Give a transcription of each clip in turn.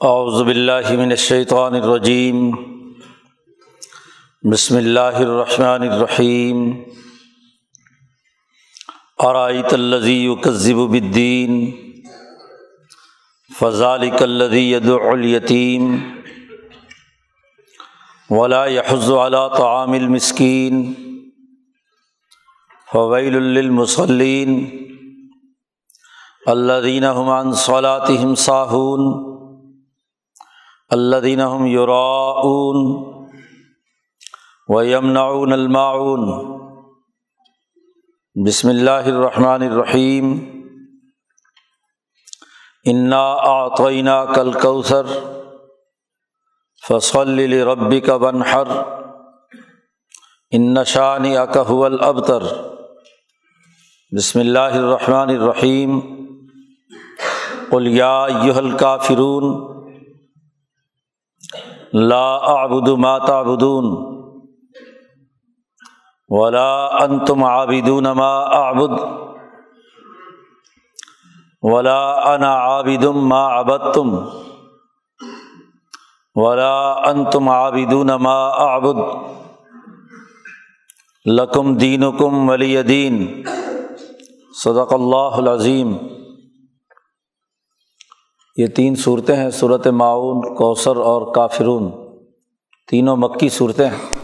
اعوذ باللہ من الشیطان الرجیم۔ بسم اللہ الرحمن الرحیم۔ ارائیت الذی یکذب بالدین۔ فذلک الذی يدع الیتیم۔ ولا يحض على طعام المسکین۔ فویل للمصلین۔ الذین هم عن صلاتهم ساہون۔ اللہ دینہم یوراون و یمنعون الماعون. بسم اللہ الرحمن الرحیم انا آطینہ کل کوثر فصل ربی کا بنحر ان شانی اکہ الابتر بسم اللہ الرحمن الرحیم قل یا ایہا لا اعبد ما تعبدون ولا انتم عابدون ما اعبد ولا انا عابد ما عبدتم ولا انتم عابدون ما اعبد لکم دینکم ولی دین صدق اللہ العظیم یہ تین صورتیں ہیں صورت معاون کوثر اور کافرون۔ تینوں مکی صورتیں ہیں۔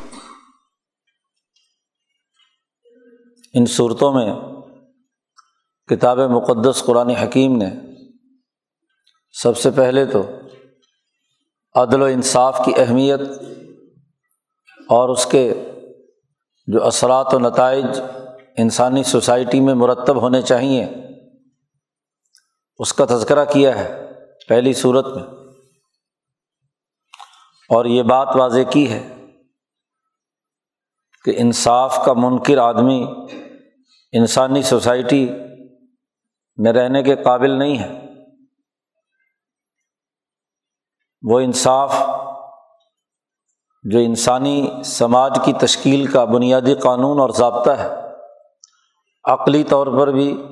ان صورتوں میں کتاب مقدس قرآن حکیم نے سب سے پہلے تو عدل و انصاف کی اہمیت اور اس کے جو اثرات و نتائج انسانی سوسائٹی میں مرتب ہونے چاہئیں، اس کا تذکرہ کیا ہے۔ پہلی صورت میں۔ اور یہ بات واضح کی ہے کہ انصاف کا منکر آدمی انسانی سوسائٹی میں رہنے کے قابل نہیں ہے۔ وہ انصاف جو انسانی سماج کی تشکیل کا بنیادی قانون اور ضابطہ ہے، عقلی طور پر بھی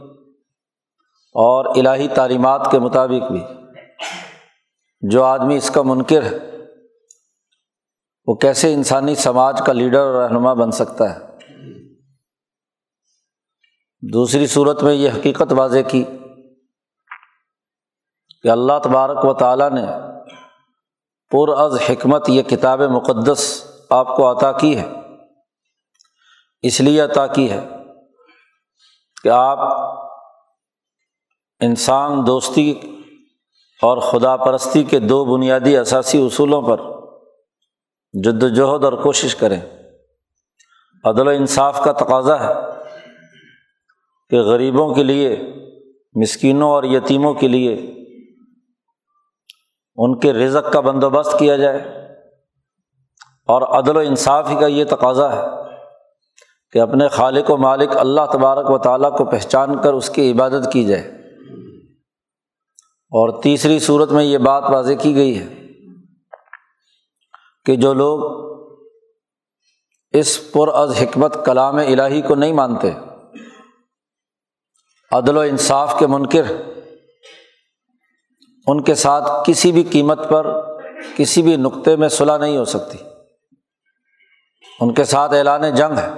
اور الہی تعلیمات کے مطابق بھی۔ جو آدمی اس کا منکر ہے، وہ کیسے انسانی سماج کا لیڈر اور رہنما بن سکتا ہے؟ دوسری صورت میں یہ حقیقت واضح کی کہ اللہ تبارک و تعالیٰ نے پر از حکمت یہ کتاب مقدس آپ کو عطا کی ہے، اس لیے عطا کی ہے کہ آپ انسان دوستی اور خدا پرستی کے دو بنیادی اثاثی اصولوں پر جد وجہد اور کوشش کریں۔ عدل و انصاف کا تقاضا ہے کہ غریبوں کے لیے، مسکینوں اور یتیموں کے لیے ان کے رزق کا بندوبست کیا جائے۔ اور عدل و انصاف ہی کا یہ تقاضا ہے کہ اپنے خالق و مالک اللہ تبارک و تعالیٰ کو پہچان کر اس کی عبادت کی جائے۔ اور تیسری صورت میں یہ بات واضح کی گئی ہے کہ جو لوگ اس پر از حکمت کلام الہی کو نہیں مانتے، عدل و انصاف کے منکر، ان کے ساتھ کسی بھی قیمت پر کسی بھی نقطے میں صلاح نہیں ہو سکتی۔ ان کے ساتھ اعلان جنگ ہے۔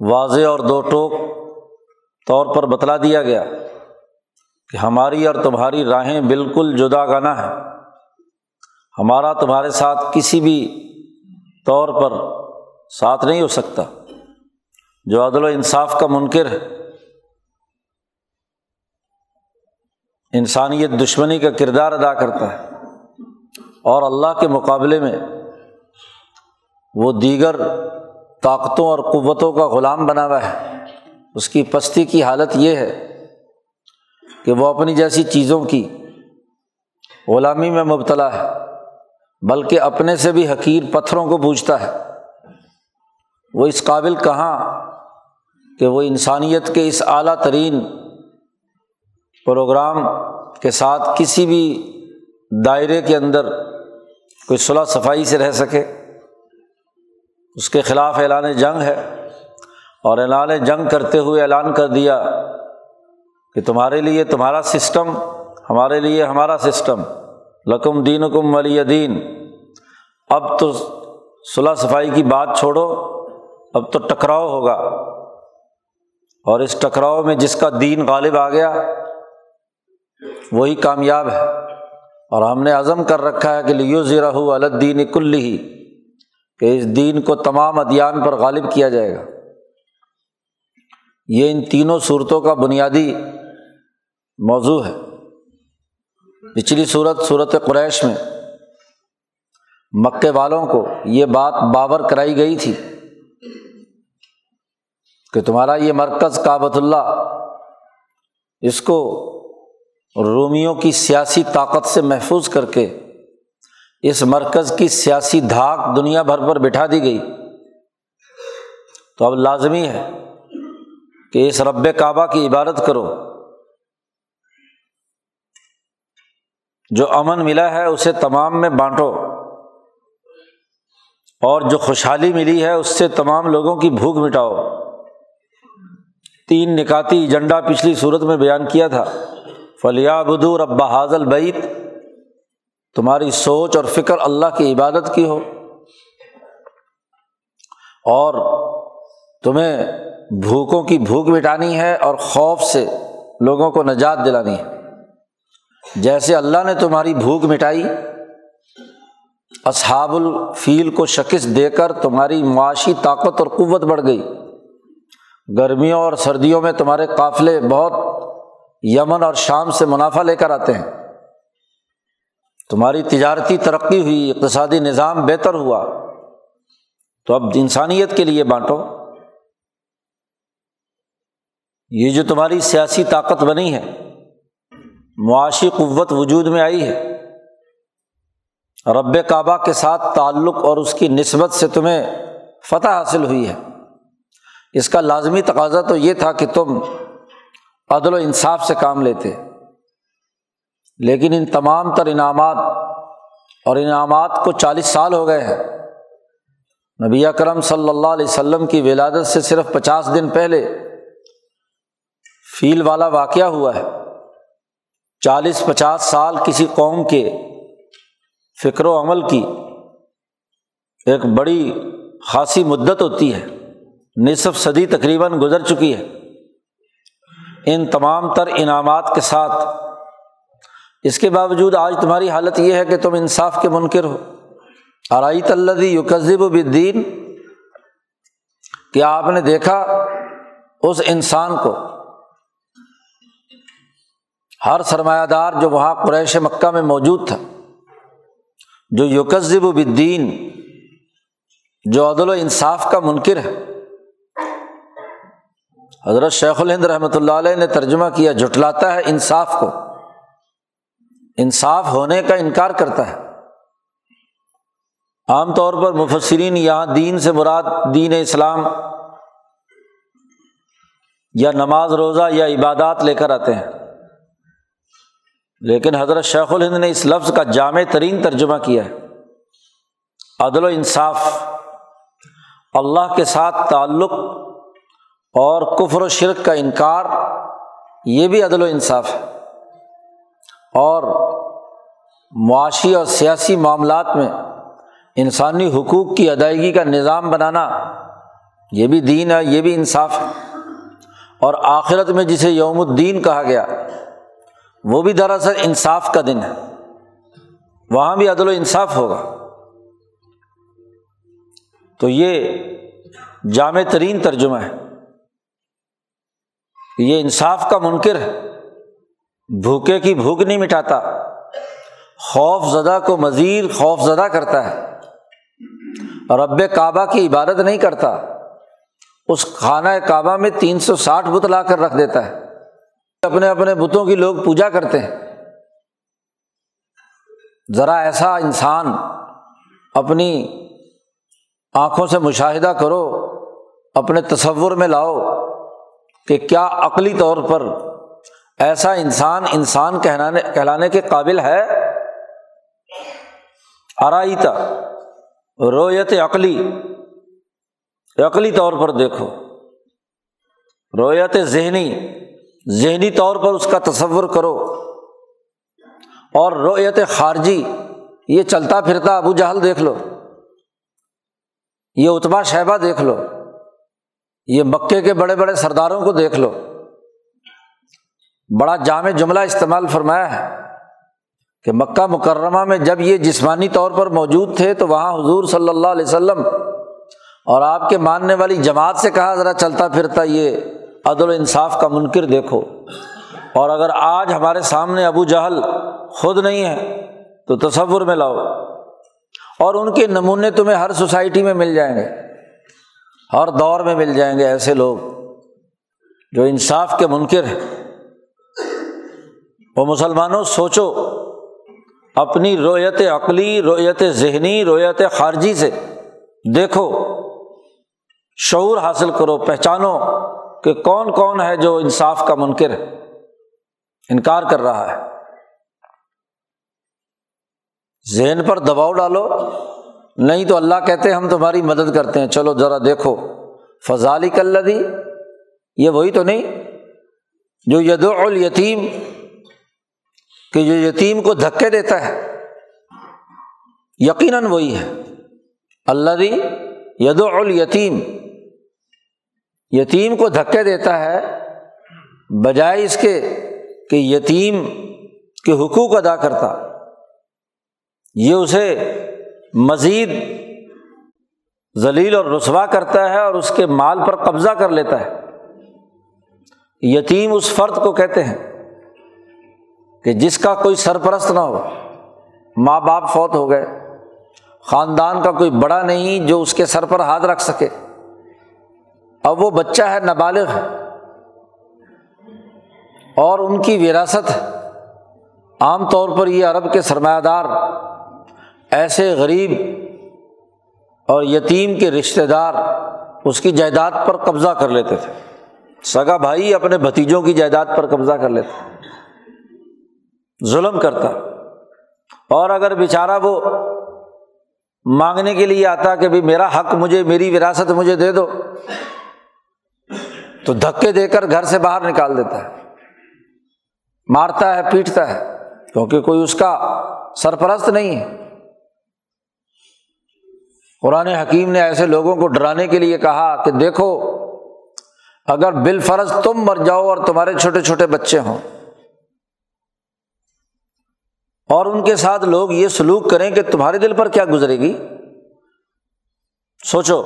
واضح اور دو ٹوک طور پر بتلا دیا گیا۔ کہ ہماری اور تمہاری راہیں بالکل جدا گانا ہے ہمارا تمہارے ساتھ کسی بھی طور پر ساتھ نہیں ہو سکتا۔ جو عدل و انصاف کا منکر ہے۔ انسانیت دشمنی کا کردار ادا کرتا ہے۔ اور اللہ کے مقابلے میں وہ دیگر طاقتوں اور قوتوں کا غلام بنا ہوا ہے۔ اس کی پستی کی حالت یہ ہے کہ وہ اپنی جیسی چیزوں کی غلامی میں مبتلا ہے، بلکہ اپنے سے بھی حقیر پتھروں کو پوچھتا ہے۔ وہ اس قابل کہاں کہ وہ انسانیت کے اس اعلیٰ ترین پروگرام کے ساتھ کسی بھی دائرے کے اندر کوئی صلاح صفائی سے رہ سکے۔ اس کے خلاف اعلان جنگ ہے اور اعلان جنگ کرتے ہوئے اعلان کر دیا کہ تمہارے لیے تمہارا سسٹم، ہمارے لیے ہمارا سسٹم، لکم دین کم ولی دین۔ اب تو صلاح صفائی کی بات چھوڑو، اب تو ٹکراؤ ہوگا۔ اور اس ٹکراؤ میں جس کا دین غالب آ گیا، وہی کامیاب ہے۔ اور ہم نے عزم کر رکھا ہے کہ لیو ذرا الدین کل ہی کہ اس دین کو تمام ادیان پر غالب کیا جائے گا۔ یہ ان تینوں صورتوں کا بنیادی موضوع ہے۔ پچھلی صورت صورت قریش میں مکے والوں کو یہ بات بابر کرائی گئی تھی کہ تمہارا یہ مرکز کابت اللہ، اس کو رومیوں کی سیاسی طاقت سے محفوظ کر کے اس مرکز کی سیاسی دھاک دنیا بھر پر بٹھا دی گئی۔ تو اب لازمی ہے کہ اس رب کعبہ کی عبادت کرو۔ جو امن ملا ہے اسے تمام میں بانٹو۔ اور جو خوشحالی ملی ہے اس سے تمام لوگوں کی بھوک مٹاؤ۔ تین نکاتی ایجنڈا پچھلی صورت میں بیان کیا تھا۔ فلیا بدور ابا حاضل بعید تمہاری سوچ اور فکر اللہ کی عبادت کی ہو۔ اور تمہیں بھوکوں کی بھوک مٹانی ہے اور خوف سے لوگوں کو نجات دلانی ہے۔ جیسے اللہ نے تمہاری بھوک مٹائی، اصحاب الفیل کو شکست دے کر تمہاری معاشی طاقت اور قوت بڑھ گئی۔ گرمیوں اور سردیوں میں تمہارے قافلے بہت یمن اور شام سے منافع لے کر آتے ہیں۔ تمہاری تجارتی ترقی ہوئی، اقتصادی نظام بہتر ہوا۔ تو اب انسانیت کے لیے بانٹو۔ یہ جو تمہاری سیاسی طاقت بنی ہے معاشی قوت وجود میں آئی ہے۔ رب کعبہ کے ساتھ تعلق اور اس کی نسبت سے تمہیں فتح حاصل ہوئی ہے۔ اس کا لازمی تقاضا تو یہ تھا کہ تم عدل و انصاف سے کام لیتے۔ لیکن ان تمام تر انعامات اور انعامات کو چالیس سال ہو گئے ہیں۔ نبی اکرم صلی اللہ علیہ وسلم کی ولادت سے صرف پچاس دن پہلے فیل والا واقعہ ہوا ہے۔ چالیس پچاس سال کسی قوم کے فکر و عمل کی ایک بڑی خاصی مدت ہوتی ہے، نصف صدی تقریباً گزر چکی ہے۔ ان تمام تر انعامات کے ساتھ اس کے باوجود آج تمہاری حالت یہ ہے کہ تم انصاف کے منکر ہو۔ آرائی تلدی یوکذب و بدین کیا آپ نے دیکھا اس انسان کو ہر سرمایہ دار جو وہاں قریش مکہ میں موجود تھا، جو یوکذب و بدین جو عدل و انصاف کا منکر ہے۔ حضرت شیخ الہند رحمۃ اللہ علیہ نے ترجمہ کیا جٹلاتا ہے انصاف کو۔ انصاف ہونے کا انکار کرتا ہے۔ عام طور پر مفسرین یہاں دین سے مراد دین اسلام یا نماز روزہ یا عبادات لے کر آتے ہیں۔ لیکن حضرت شیخ الہند نے اس لفظ کا جامع ترین ترجمہ کیا ہے۔ عدل و انصاف، اللہ کے ساتھ تعلق اور کفر و شرک کا انکار، یہ بھی عدل و انصاف ہے۔ اور معاشی اور سیاسی معاملات میں انسانی حقوق کی ادائیگی کا نظام بنانا، یہ بھی دین ہے، یہ بھی انصاف ہے۔ اور آخرت میں جسے یوم الدین کہا گیا وہ بھی دراصل انصاف کا دن ہے۔ وہاں بھی عدل و انصاف ہوگا۔ تو یہ جامع ترین ترجمہ ہے۔ یہ انصاف کا منکر ہے۔ بھوکے کی بھوک نہیں مٹاتا۔ خوف زدہ کو مزید خوف زدہ کرتا ہے۔ رب کعبہ کی عبادت نہیں کرتا۔ اس خانہ کعبہ میں تین سو ساٹھ بت لا کر رکھ دیتا ہے۔ اپنے اپنے بتوں کی لوگ پوجا کرتے ہیں۔ ذرا ایسا انسان اپنی آنکھوں سے مشاہدہ کرو، اپنے تصور میں لاؤ کہ کیا عقلی طور پر ایسا انسان انسان کہلانے کہلانے کے قابل ہے۔ آرائیتا، رویت عقلی عقلی طور پر دیکھو۔ رویت ذہنی ذہنی طور پر اس کا تصور کرو اور رویت خارجی، یہ چلتا پھرتا ابو جہل دیکھ لو، یہ اتبا شہبہ دیکھ لو، یہ مکے کے بڑے بڑے سرداروں کو دیکھ لو۔ بڑا جامع جملہ استعمال فرمایا ہے کہ مکہ مکرمہ میں جب یہ جسمانی طور پر موجود تھے تو وہاں حضور صلی اللہ علیہ وسلم اور آپ کے ماننے والی جماعت سے کہا، ذرا چلتا پھرتا یہ عدل و انصاف کا منکر دیکھو۔ اور اگر آج ہمارے سامنے ابو جہل خود نہیں ہے، تو تصور میں لاؤ۔ اور ان کے نمونے تمہیں ہر سوسائٹی میں مل جائیں گے۔ ہر دور میں مل جائیں گے ایسے لوگ جو انصاف کے منکر ہیں۔ وہ مسلمانوں، سوچو۔ اپنی رویت عقلی، رویت ذہنی، رویت خارجی سے دیکھو۔ شعور حاصل کرو، پہچانو۔ کہ کون کون ہے جو انصاف کا منکر ہے، انکار کر رہا ہے۔ ذہن پر دباؤ ڈالو، نہیں تو اللہ کہتے ہم تمہاری مدد کرتے ہیں۔ چلو ذرا دیکھو۔ فضالی کلدی یہ وہی تو نہیں، جو ید الیتیم، کہ جو یتیم کو دھکے دیتا ہے۔ یقیناً وہی ہے۔ اللہ دی ید الیتیم یتیم کو دھکے دیتا ہے بجائے اس کے کہ یتیم کے حقوق ادا کرتا۔ یہ اسے مزید ذلیل اور رسوا کرتا ہے اور اس کے مال پر قبضہ کر لیتا ہے۔ یتیم اس فرد کو کہتے ہیں کہ جس کا کوئی سرپرست نہ ہو، ماں باپ فوت ہو گئے، خاندان کا کوئی بڑا نہیں جو اس کے سر پر ہاتھ رکھ سکے۔ اب وہ بچہ ہے نابالغ ہے اور ان کی وراثت عام طور پر یہ عرب کے سرمایہ دار، ایسے غریب اور یتیم کے رشتے دار اس کی جائیداد پر قبضہ کر لیتے تھے۔ سگا بھائی اپنے بھتیجوں کی جائیداد پر قبضہ کر لیتے ظلم کرتا۔ اور اگر بیچارہ وہ مانگنے کے لیے آتا کہ بھائی میرا حق مجھے، میری وراثت مجھے دے دو تو دھکے دے کر گھر سے باہر نکال دیتا ہے۔ مارتا ہے، پیٹتا ہے، کیونکہ کوئی اس کا سرپرست نہیں ہے۔ قرآن حکیم نے ایسے لوگوں کو ڈرانے کے لیے کہا کہ دیکھو، اگر بال فرض تم مر جاؤ اور تمہارے چھوٹے چھوٹے بچے ہوں، اور ان کے ساتھ لوگ یہ سلوک کریں کہ تمہارے دل پر کیا گزرے گی۔ سوچو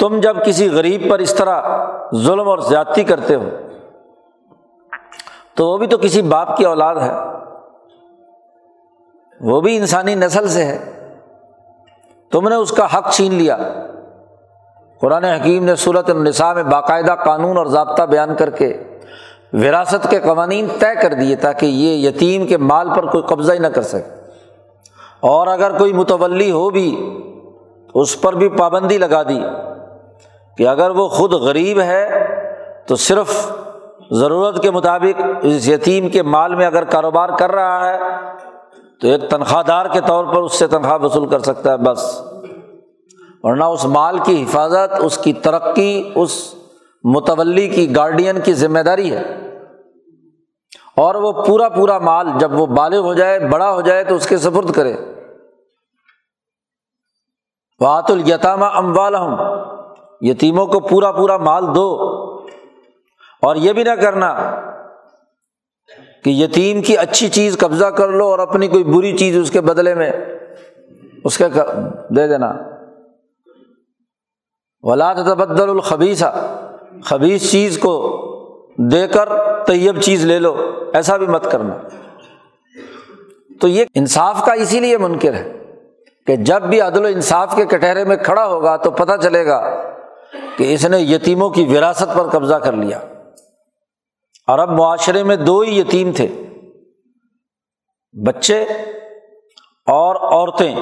تم جب کسی غریب پر اس طرح ظلم اور زیادتی کرتے ہو، تو وہ بھی تو کسی باپ کی اولاد ہے۔ وہ بھی انسانی نسل سے ہے۔ تم نے اس کا حق چھین لیا۔ قرآن حکیم نے صورت النساء میں باقاعدہ قانون اور ضابطہ بیان کر کے وراثت کے قوانین طے کر دیے تاکہ یہ یتیم کے مال پر کوئی قبضہ ہی نہ کر سکے۔ اور اگر کوئی متولی ہو بھی، اس پر بھی پابندی لگا دی۔ کہ اگر وہ خود غریب ہے تو صرف ضرورت کے مطابق اس یتیم کے مال میں اگر کاروبار کر رہا ہے تو ایک تنخواہ دار کے طور پر اس سے تنخواہ وصول کر سکتا ہے، بس۔ ورنہ اس مال کی حفاظت، اس کی ترقی، اس متولی کی گارڈین کی ذمہ داری ہے۔ اور وہ پورا پورا مال جب وہ بالغ ہو جائے، بڑا ہو جائے تو اس کے سفرد کرے۔ وات التامہ اموال یتیموں کو پورا پورا مال دو اور یہ بھی نہ کرنا کہ یتیم کی اچھی چیز قبضہ کر لو اور اپنی کوئی بری چیز اس کے بدلے میں اس کے دے دینا۔ ولاد تبدل الخبیسہ خبیص چیز کو دے کر طیب چیز لے لو، ایسا بھی مت کرنا۔ تو یہ انصاف کا اسی لیے منکر ہے کہ جب بھی عدل و انصاف کے کٹہرے میں کھڑا ہوگا تو پتہ چلے گا کہ اس نے یتیموں کی وراثت پر قبضہ کر لیا۔ عرب معاشرے میں دو ہی یتیم تھے۔ بچے اور عورتیں۔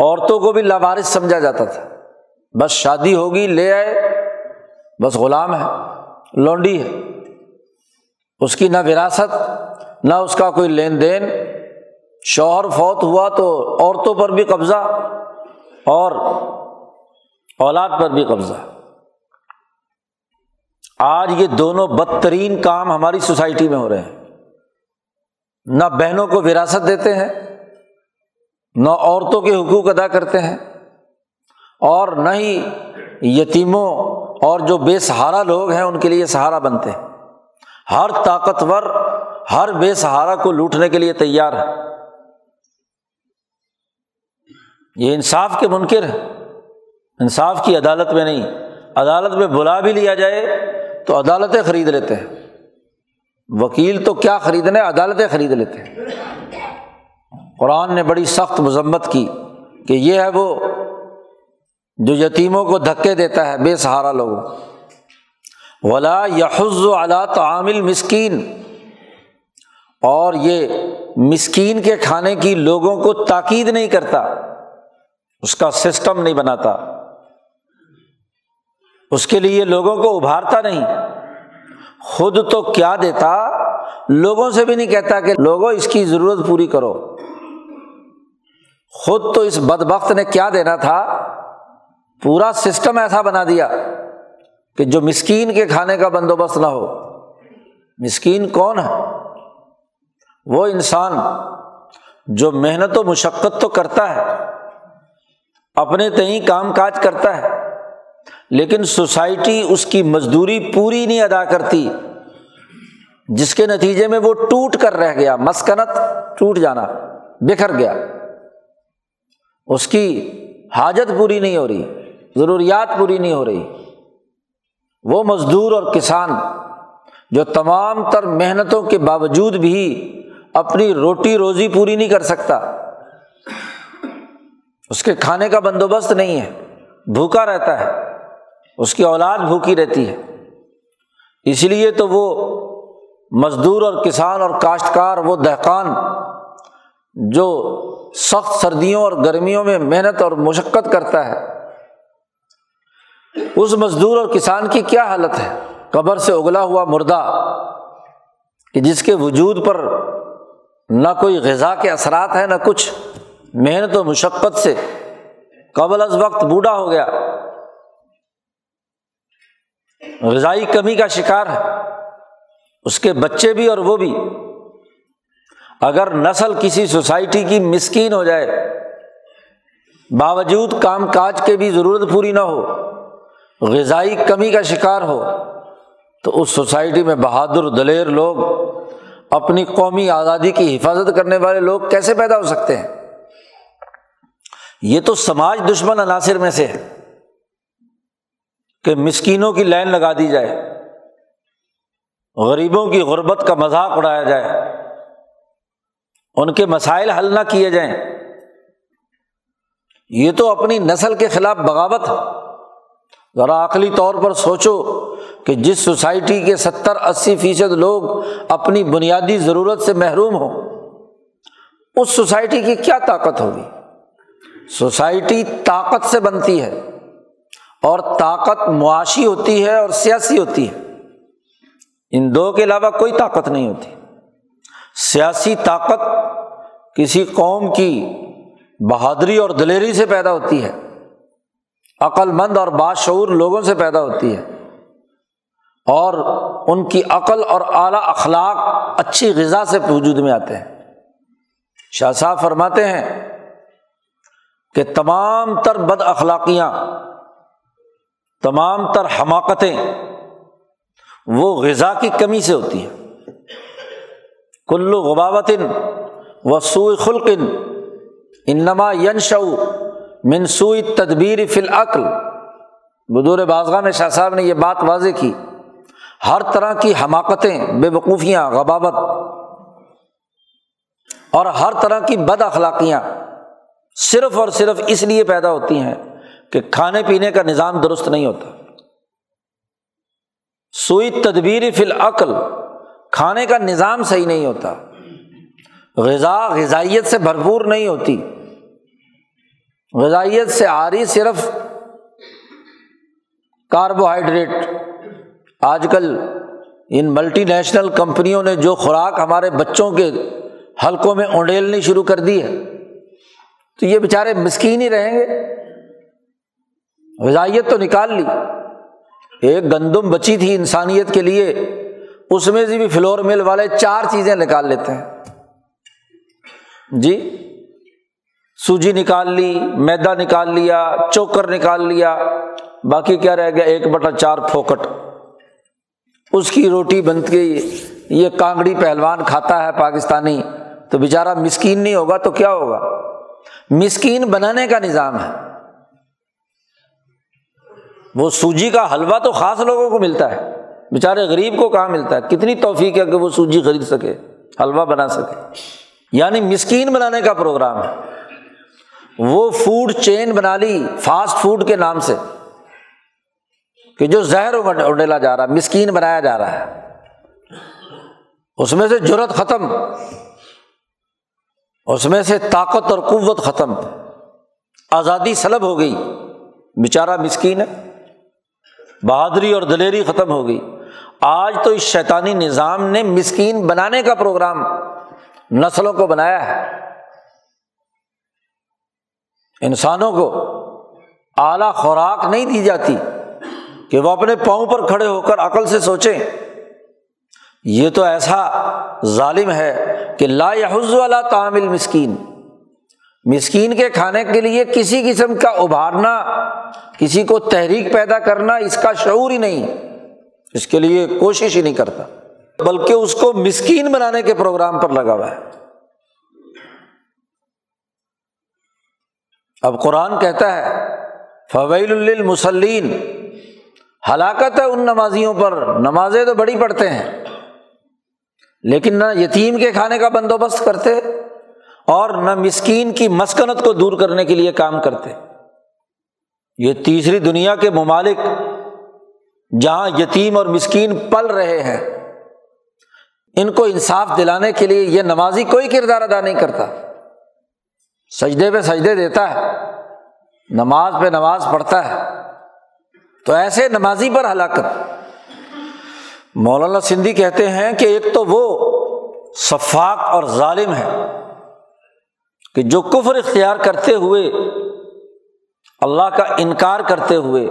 عورتوں کو بھی لاوارث سمجھا جاتا تھا۔ بس شادی ہوگی، لے آئے۔ بس غلام ہے، لونڈی ہے۔ اس کی نہ وراثت، نہ اس کا کوئی لین دین۔ شوہر فوت ہوا تو عورتوں پر بھی قبضہ۔ اور اولاد پر بھی قبضہ آج یہ دونوں بدترین کام ہماری سوسائٹی میں ہو رہے ہیں۔ نہ بہنوں کو وراثت دیتے ہیں، نہ عورتوں کے حقوق ادا کرتے ہیں اور نہ ہی یتیموں اور جو بے سہارا لوگ ہیں، ان کے لیے سہارا بنتے ہیں۔ ہر طاقتور، ہر بے سہارا کو لوٹنے کے لیے تیار ہے۔ یہ انصاف کے منکر ہے انصاف کی عدالت میں نہیں، عدالت میں بلا بھی لیا جائے تو عدالتیں خرید لیتے ہیں۔ وکیل تو کیا خریدنے عدالتیں خرید لیتے ہیں۔ قرآن نے بڑی سخت مذمت کی کہ یہ ہے وہ جو یتیموں کو دھکے دیتا ہے، بے سہارا لوگوں۔ ولا یحز اعلیٰ تعامل مسکین اور یہ مسکین کے کھانے کی لوگوں کو تاکید نہیں کرتا، اس کا سسٹم نہیں بناتا۔ اس کے لیے لوگوں کو ابھارتا نہیں۔ خود تو کیا دیتا؟ لوگوں سے بھی نہیں کہتا کہ لوگوں اس کی ضرورت پوری کرو۔ خود تو اس بد بخت نے کیا دینا تھا؟ پورا سسٹم ایسا بنا دیا کہ جو مسکین کے کھانے کا بندوبست نہ ہو۔ مسکین کون ہے؟ وہ انسان جو محنت و مشقت تو کرتا ہے، اپنے تئیں کام کاج کرتا ہے۔ لیکن سوسائٹی اس کی مزدوری پوری نہیں ادا کرتی، جس کے نتیجے میں وہ ٹوٹ کر رہ گیا، مسکنت ٹوٹ جانا، بکھر گیا۔ اس کی حاجت پوری نہیں ہو رہی، ضروریات پوری نہیں ہو رہی۔ وہ مزدور اور کسان جو تمام تر محنتوں کے باوجود بھی اپنی روٹی روزی پوری نہیں کر سکتا، اس کے کھانے کا بندوبست نہیں ہے، بھوکا رہتا ہے۔ اس کی اولاد بھوکی رہتی ہے۔ اس لیے تو وہ مزدور اور کسان اور کاشتکار، وہ دہقان جو سخت سردیوں اور گرمیوں میں محنت اور مشقت کرتا ہے، اس مزدور اور کسان کی کیا حالت ہے؟ قبر سے اگلا ہوا مردہ کہ جس کے وجود پر نہ کوئی غذا کے اثرات ہیں، نہ کچھ۔ محنت و مشقت سے قبل از وقت بوڑھا ہو گیا۔ غذائی کمی کا شکار ہے، اس کے بچے بھی اور وہ بھی۔ اگر نسل کسی سوسائٹی کی مسکین ہو جائے، باوجود کام کاج کے بھی ضرورت پوری نہ ہو، غذائی کمی کا شکار ہو، تو اس سوسائٹی میں بہادر دلیر لوگ، اپنی قومی آزادی کی حفاظت کرنے والے لوگ کیسے پیدا ہو سکتے ہیں؟ یہ تو سماج دشمن عناصر میں سے ہے۔ کہ مسکینوں کی لائن لگا دی جائے، غریبوں کی غربت کا مذاق اڑایا جائے، ان کے مسائل حل نہ کیے جائیں۔ یہ تو اپنی نسل کے خلاف بغاوت۔ ہے ذرا عقلی طور پر سوچو کہ جس سوسائٹی کے ستر اسی فیصد لوگ اپنی بنیادی ضرورت سے محروم ہوں، اس سوسائٹی کی کیا طاقت ہوگی؟ سوسائٹی طاقت سے بنتی ہے۔ اور طاقت معاشی ہوتی ہے اور سیاسی ہوتی ہے۔ ان دو کے علاوہ کوئی طاقت نہیں ہوتی۔ سیاسی طاقت کسی قوم کی بہادری اور دلیری سے پیدا ہوتی ہے۔ عقل مند اور بادشعور لوگوں سے پیدا ہوتی ہے۔ اور ان کی عقل اور اعلیٰ اخلاق اچھی غذا سے وجود میں آتے ہیں۔ شاہ صاحب فرماتے ہیں کہ تمام تر بد اخلاقیاں تمام تر حماقتیں وہ غذا کی کمی سے ہوتی ہیں۔ کلو غباوتن و سوئی خلقن انما ینشو منسوئی تدبیر فی العقل بدور بازگاہ میں شاہ صاحب نے یہ بات واضح کی۔ ہر طرح کی حماقتیں، بے وقوفیاں، غباوت اور ہر طرح کی بد اخلاقیاں صرف اور صرف اس لیے پیدا ہوتی ہیں کہ کھانے پینے کا نظام درست نہیں ہوتا۔ سوئی تدبیر فی العقل، کھانے کا نظام صحیح نہیں ہوتا۔ غذا غذائیت سے بھرپور نہیں ہوتی۔ غذائیت سے آ رہی صرف کاربوہائیڈریٹ۔ آج کل ان ملٹی نیشنل کمپنیوں نے جو خوراک ہمارے بچوں کے حلقوں میں اونڈیلنی شروع کر دی ہے، تو یہ بیچارے مسکین ہی رہیں گے۔ غذائیت تو نکال لی۔ ایک گندم بچی تھی انسانیت کے لیے۔ اس میں سے بھی فلور مل والے چار چیزیں نکال لیتے ہیں۔ جی سوجی نکال لی، میدا نکال لیا، چوکر نکال لیا۔ باقی کیا رہ گیا؟ ایک بٹا چار پھوکٹ۔ اس کی روٹی بن گئی یہ کانگڑی پہلوان کھاتا ہے پاکستانی۔ تو بیچارہ مسکین نہیں ہوگا تو کیا ہوگا؟ مسکین بنانے کا نظام ہے۔ وہ سوجی کا حلوہ تو خاص لوگوں کو ملتا ہے۔ بیچارے غریب کو کہاں ملتا ہے؟ کتنی توفیق ہے کہ وہ سوجی خرید سکے، حلوہ بنا سکے۔ یعنی مسکین بنانے کا پروگرام ہے۔ وہ فوڈ چین بنا لی فاسٹ فوڈ کے نام سے کہ جو زہر اڈیلا جا رہا ہے مسکین بنایا جا رہا ہے۔ اس میں سے جرت ختم۔ اس میں سے طاقت اور قوت ختم۔ آزادی سلب ہو گئی۔ بیچارہ مسکین ہے۔ بہادری اور دلیری ختم ہو گئی۔ آج تو اس شیطانی نظام نے مسکین بنانے کا پروگرام نسلوں کو بنایا ہے۔ انسانوں کو اعلی خوراک نہیں دی جاتی کہ وہ اپنے پاؤں پر کھڑے ہو کر عقل سے سوچیں۔ یہ تو ایسا ظالم ہے کہ لا یحز والا تعامل مسکین مسکین کے کھانے کے لیے کسی قسم کا ابھارنا، کسی کو تحریک پیدا کرنا اس کا شعور ہی نہیں، اس کے لیے کوشش ہی نہیں کرتا۔ بلکہ اس کو مسکین بنانے کے پروگرام پر لگا ہوا ہے۔ اب قرآن کہتا ہے فویل المسلین ہلاکت ہے ان نمازیوں پر، نمازیں تو بڑی پڑھتے ہیں، لیکن نہ یتیم کے کھانے کا بندوبست کرتے۔ اور نہ مسکین کی مسکنت کو دور کرنے کے لیے کام کرتے۔ یہ تیسری دنیا کے ممالک جہاں یتیم اور مسکین پل رہے ہیں، ان کو انصاف دلانے کے لیے یہ نمازی کوئی کردار ادا نہیں کرتا۔ سجدے پہ سجدے دیتا ہے، نماز پہ نماز پڑھتا ہے۔ تو ایسے نمازی پر ہلاکت۔ مولانا سندھی کہتے ہیں کہ ایک تو وہ شفاق اور ظالم ہے کہ جو کفر اختیار کرتے ہوئے، اللہ کا انکار کرتے ہوئے،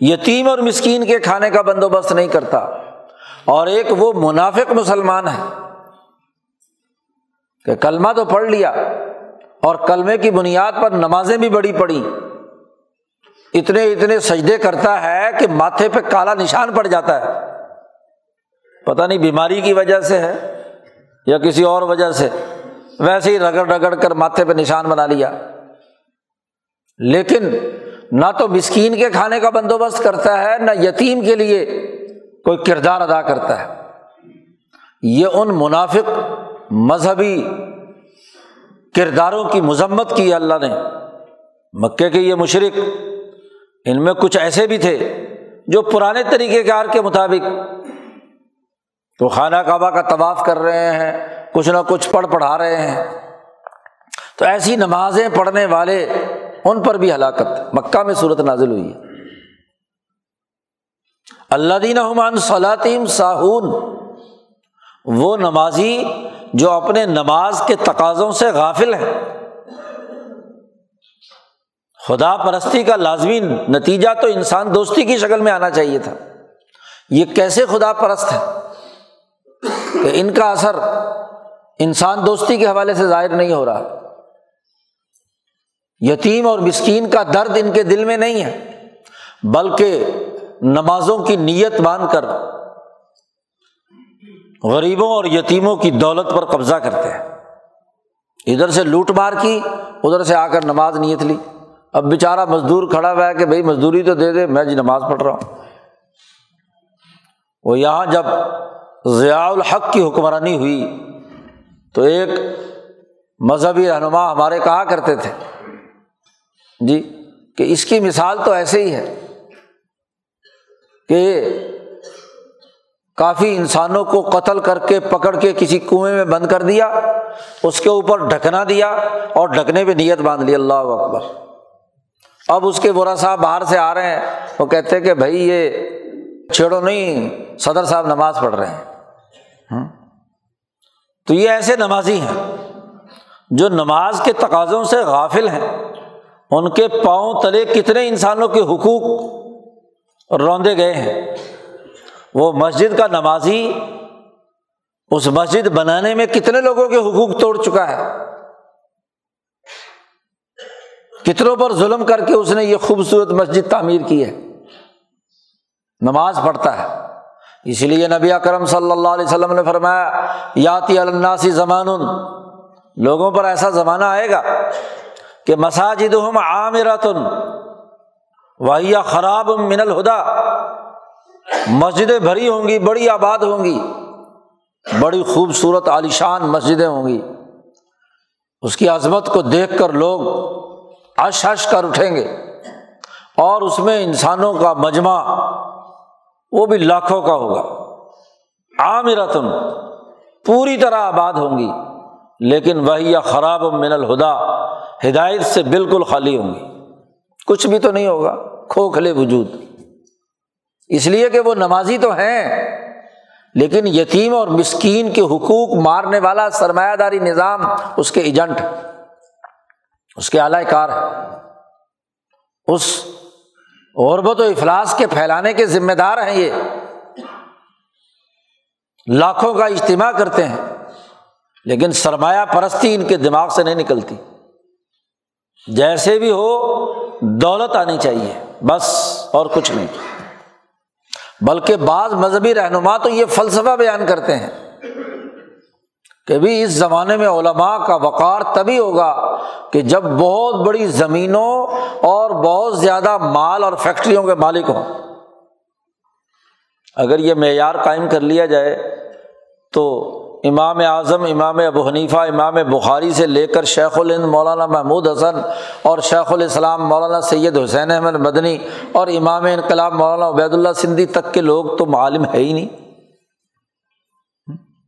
یتیم اور مسکین کے کھانے کا بندوبست نہیں کرتا، اور ایک وہ منافق مسلمان ہے کہ کلمہ تو پڑھ لیا اور کلمے کی بنیاد پر نمازیں بھی بڑی پڑی اتنے اتنے سجدے کرتا ہے کہ ماتھے پہ کالا نشان پڑ جاتا ہے۔ پتا نہیں بیماری کی وجہ سے ہے یا کسی اور وجہ سے۔ ویسے ہی رگڑ رگڑ کر ماتھے پہ نشان بنا لیا۔ لیکن نہ تو مسکین کے کھانے کا بندوبست کرتا ہے، نہ یتیم کے لیے کوئی کردار ادا کرتا ہے۔ یہ ان منافق مذہبی کرداروں کی مذمت کی اللہ نے۔ مکے کے یہ مشرق ان میں کچھ ایسے بھی تھے جو پرانے طریقے کار کے مطابق تو خانہ کعبہ کا طواف کر رہے ہیں۔ کچھ نہ کچھ پڑھ پڑھا رہے ہیں۔ تو ایسی نمازیں پڑھنے والے ان پر بھی ہلاکت۔ مکہ میں صورت نازل ہوئی ہے۔ اللہ دین عمان صلاطیم ساہون۔ وہ نمازی جو اپنے نماز کے تقاضوں سے غافل ہیں۔ خدا پرستی کا لازمی نتیجہ تو انسان دوستی کی شکل میں آنا چاہیے تھا۔ یہ کیسے خدا پرست ہے کہ ان کا اثر انسان دوستی کے حوالے سے ظاہر نہیں ہو رہا۔ یتیم اور مسکین کا درد ان کے دل میں نہیں ہے، بلکہ نمازوں کی نیت باندھ کر غریبوں اور یتیموں کی دولت پر قبضہ کرتے ہیں۔ ادھر سے لوٹ مار کی، ادھر سے آ کر نماز نیت لی۔ اب بیچارہ مزدور کھڑا ہوا ہے کہ بھائی مزدوری تو دے دے، میں جی نماز پڑھ رہا ہوں۔ وہ یہاں جب ضیاء الحق کی حکمرانی ہوئی تو ایک مذہبی رہنما ہمارے کہا کرتے تھے۔ جی کہ اس کی مثال تو ایسے ہی ہے کہ کافی انسانوں کو قتل کر کے پکڑ کے کسی کنویں میں بند کر دیا، اس کے اوپر ڈھکنا دیا اور ڈھکنے پہ نیت باندھ لی۔ اللہ اکبر۔ اب اس کے برا صاحب باہر سے آ رہے ہیں، وہ کہتے کہ بھائی یہ چھیڑو نہیں، صدر صاحب نماز پڑھ رہے ہیں۔ تو یہ ایسے نمازی ہیں جو نماز کے تقاضوں سے غافل ہیں۔ ان کے پاؤں تلے کتنے انسانوں کے حقوق روندے گئے ہیں۔ وہ مسجد کا نمازی اس مسجد بنانے میں کتنے لوگوں کے حقوق توڑ چکا ہے۔ کتنوں پر ظلم کر کے اس نے یہ خوبصورت مسجد تعمیر کی ہے۔ نماز پڑھتا ہے۔ اس لیے نبی اکرم صلی اللہ علیہ وسلم نے فرمایا یاتی الناسی زمان لوگوں پر ایسا زمانہ آئے گا کہ مساجد ہم عامرتن واحیہ خراب من الہدا۔ مسجدیں بھری ہوں گی، بڑی آباد ہوں گی، بڑی خوبصورت عالیشان مسجدیں ہوں گی۔ اس کی عظمت کو دیکھ کر لوگ اش اش کر اٹھیں گے اور اس میں انسانوں کا مجمع وہ بھی لاکھوں کا ہوگا۔ عامرتن، پوری طرح آباد ہوں گی، لیکن وہی خراب من الہدا، ہدایت سے بالکل خالی ہوں گی۔ کچھ بھی تو نہیں ہوگا، کھوکھلے وجود۔ اس لیے کہ وہ نمازی تو ہیں، لیکن یتیم اور مسکین کے حقوق مارنے والا سرمایہ داری نظام اس کے ایجنٹ، اس کے اعلی کار ہے اس غربت و افلاس کے پھیلانے کے ذمہ دار ہیں یہ۔ لاکھوں کا اجتماع کرتے ہیں، لیکن سرمایہ پرستی ان کے دماغ سے نہیں نکلتی۔ جیسے بھی ہو، دولت آنی چاہیے، بس، اور کچھ نہیں۔ بلکہ بعض مذہبی رہنما تو یہ فلسفہ بیان کرتے ہیں۔ کہ بھی اس زمانے میں علماء کا وقار تبھی ہوگا کہ جب بہت بڑی زمینوں اور بہت زیادہ مال اور فیکٹریوں کے مالک ہوں۔ اگر یہ معیار قائم کر لیا جائے تو امام اعظم، امام ابو حنیفہ، امام بخاری سے لے کر شیخ الہند، مولانا محمود حسن اور شیخ الاسلام، مولانا سید حسین احمد مدنی اور امام انقلاب، مولانا عبید اللہ سندھی تک کے لوگ تو معالم ہے ہی نہیں۔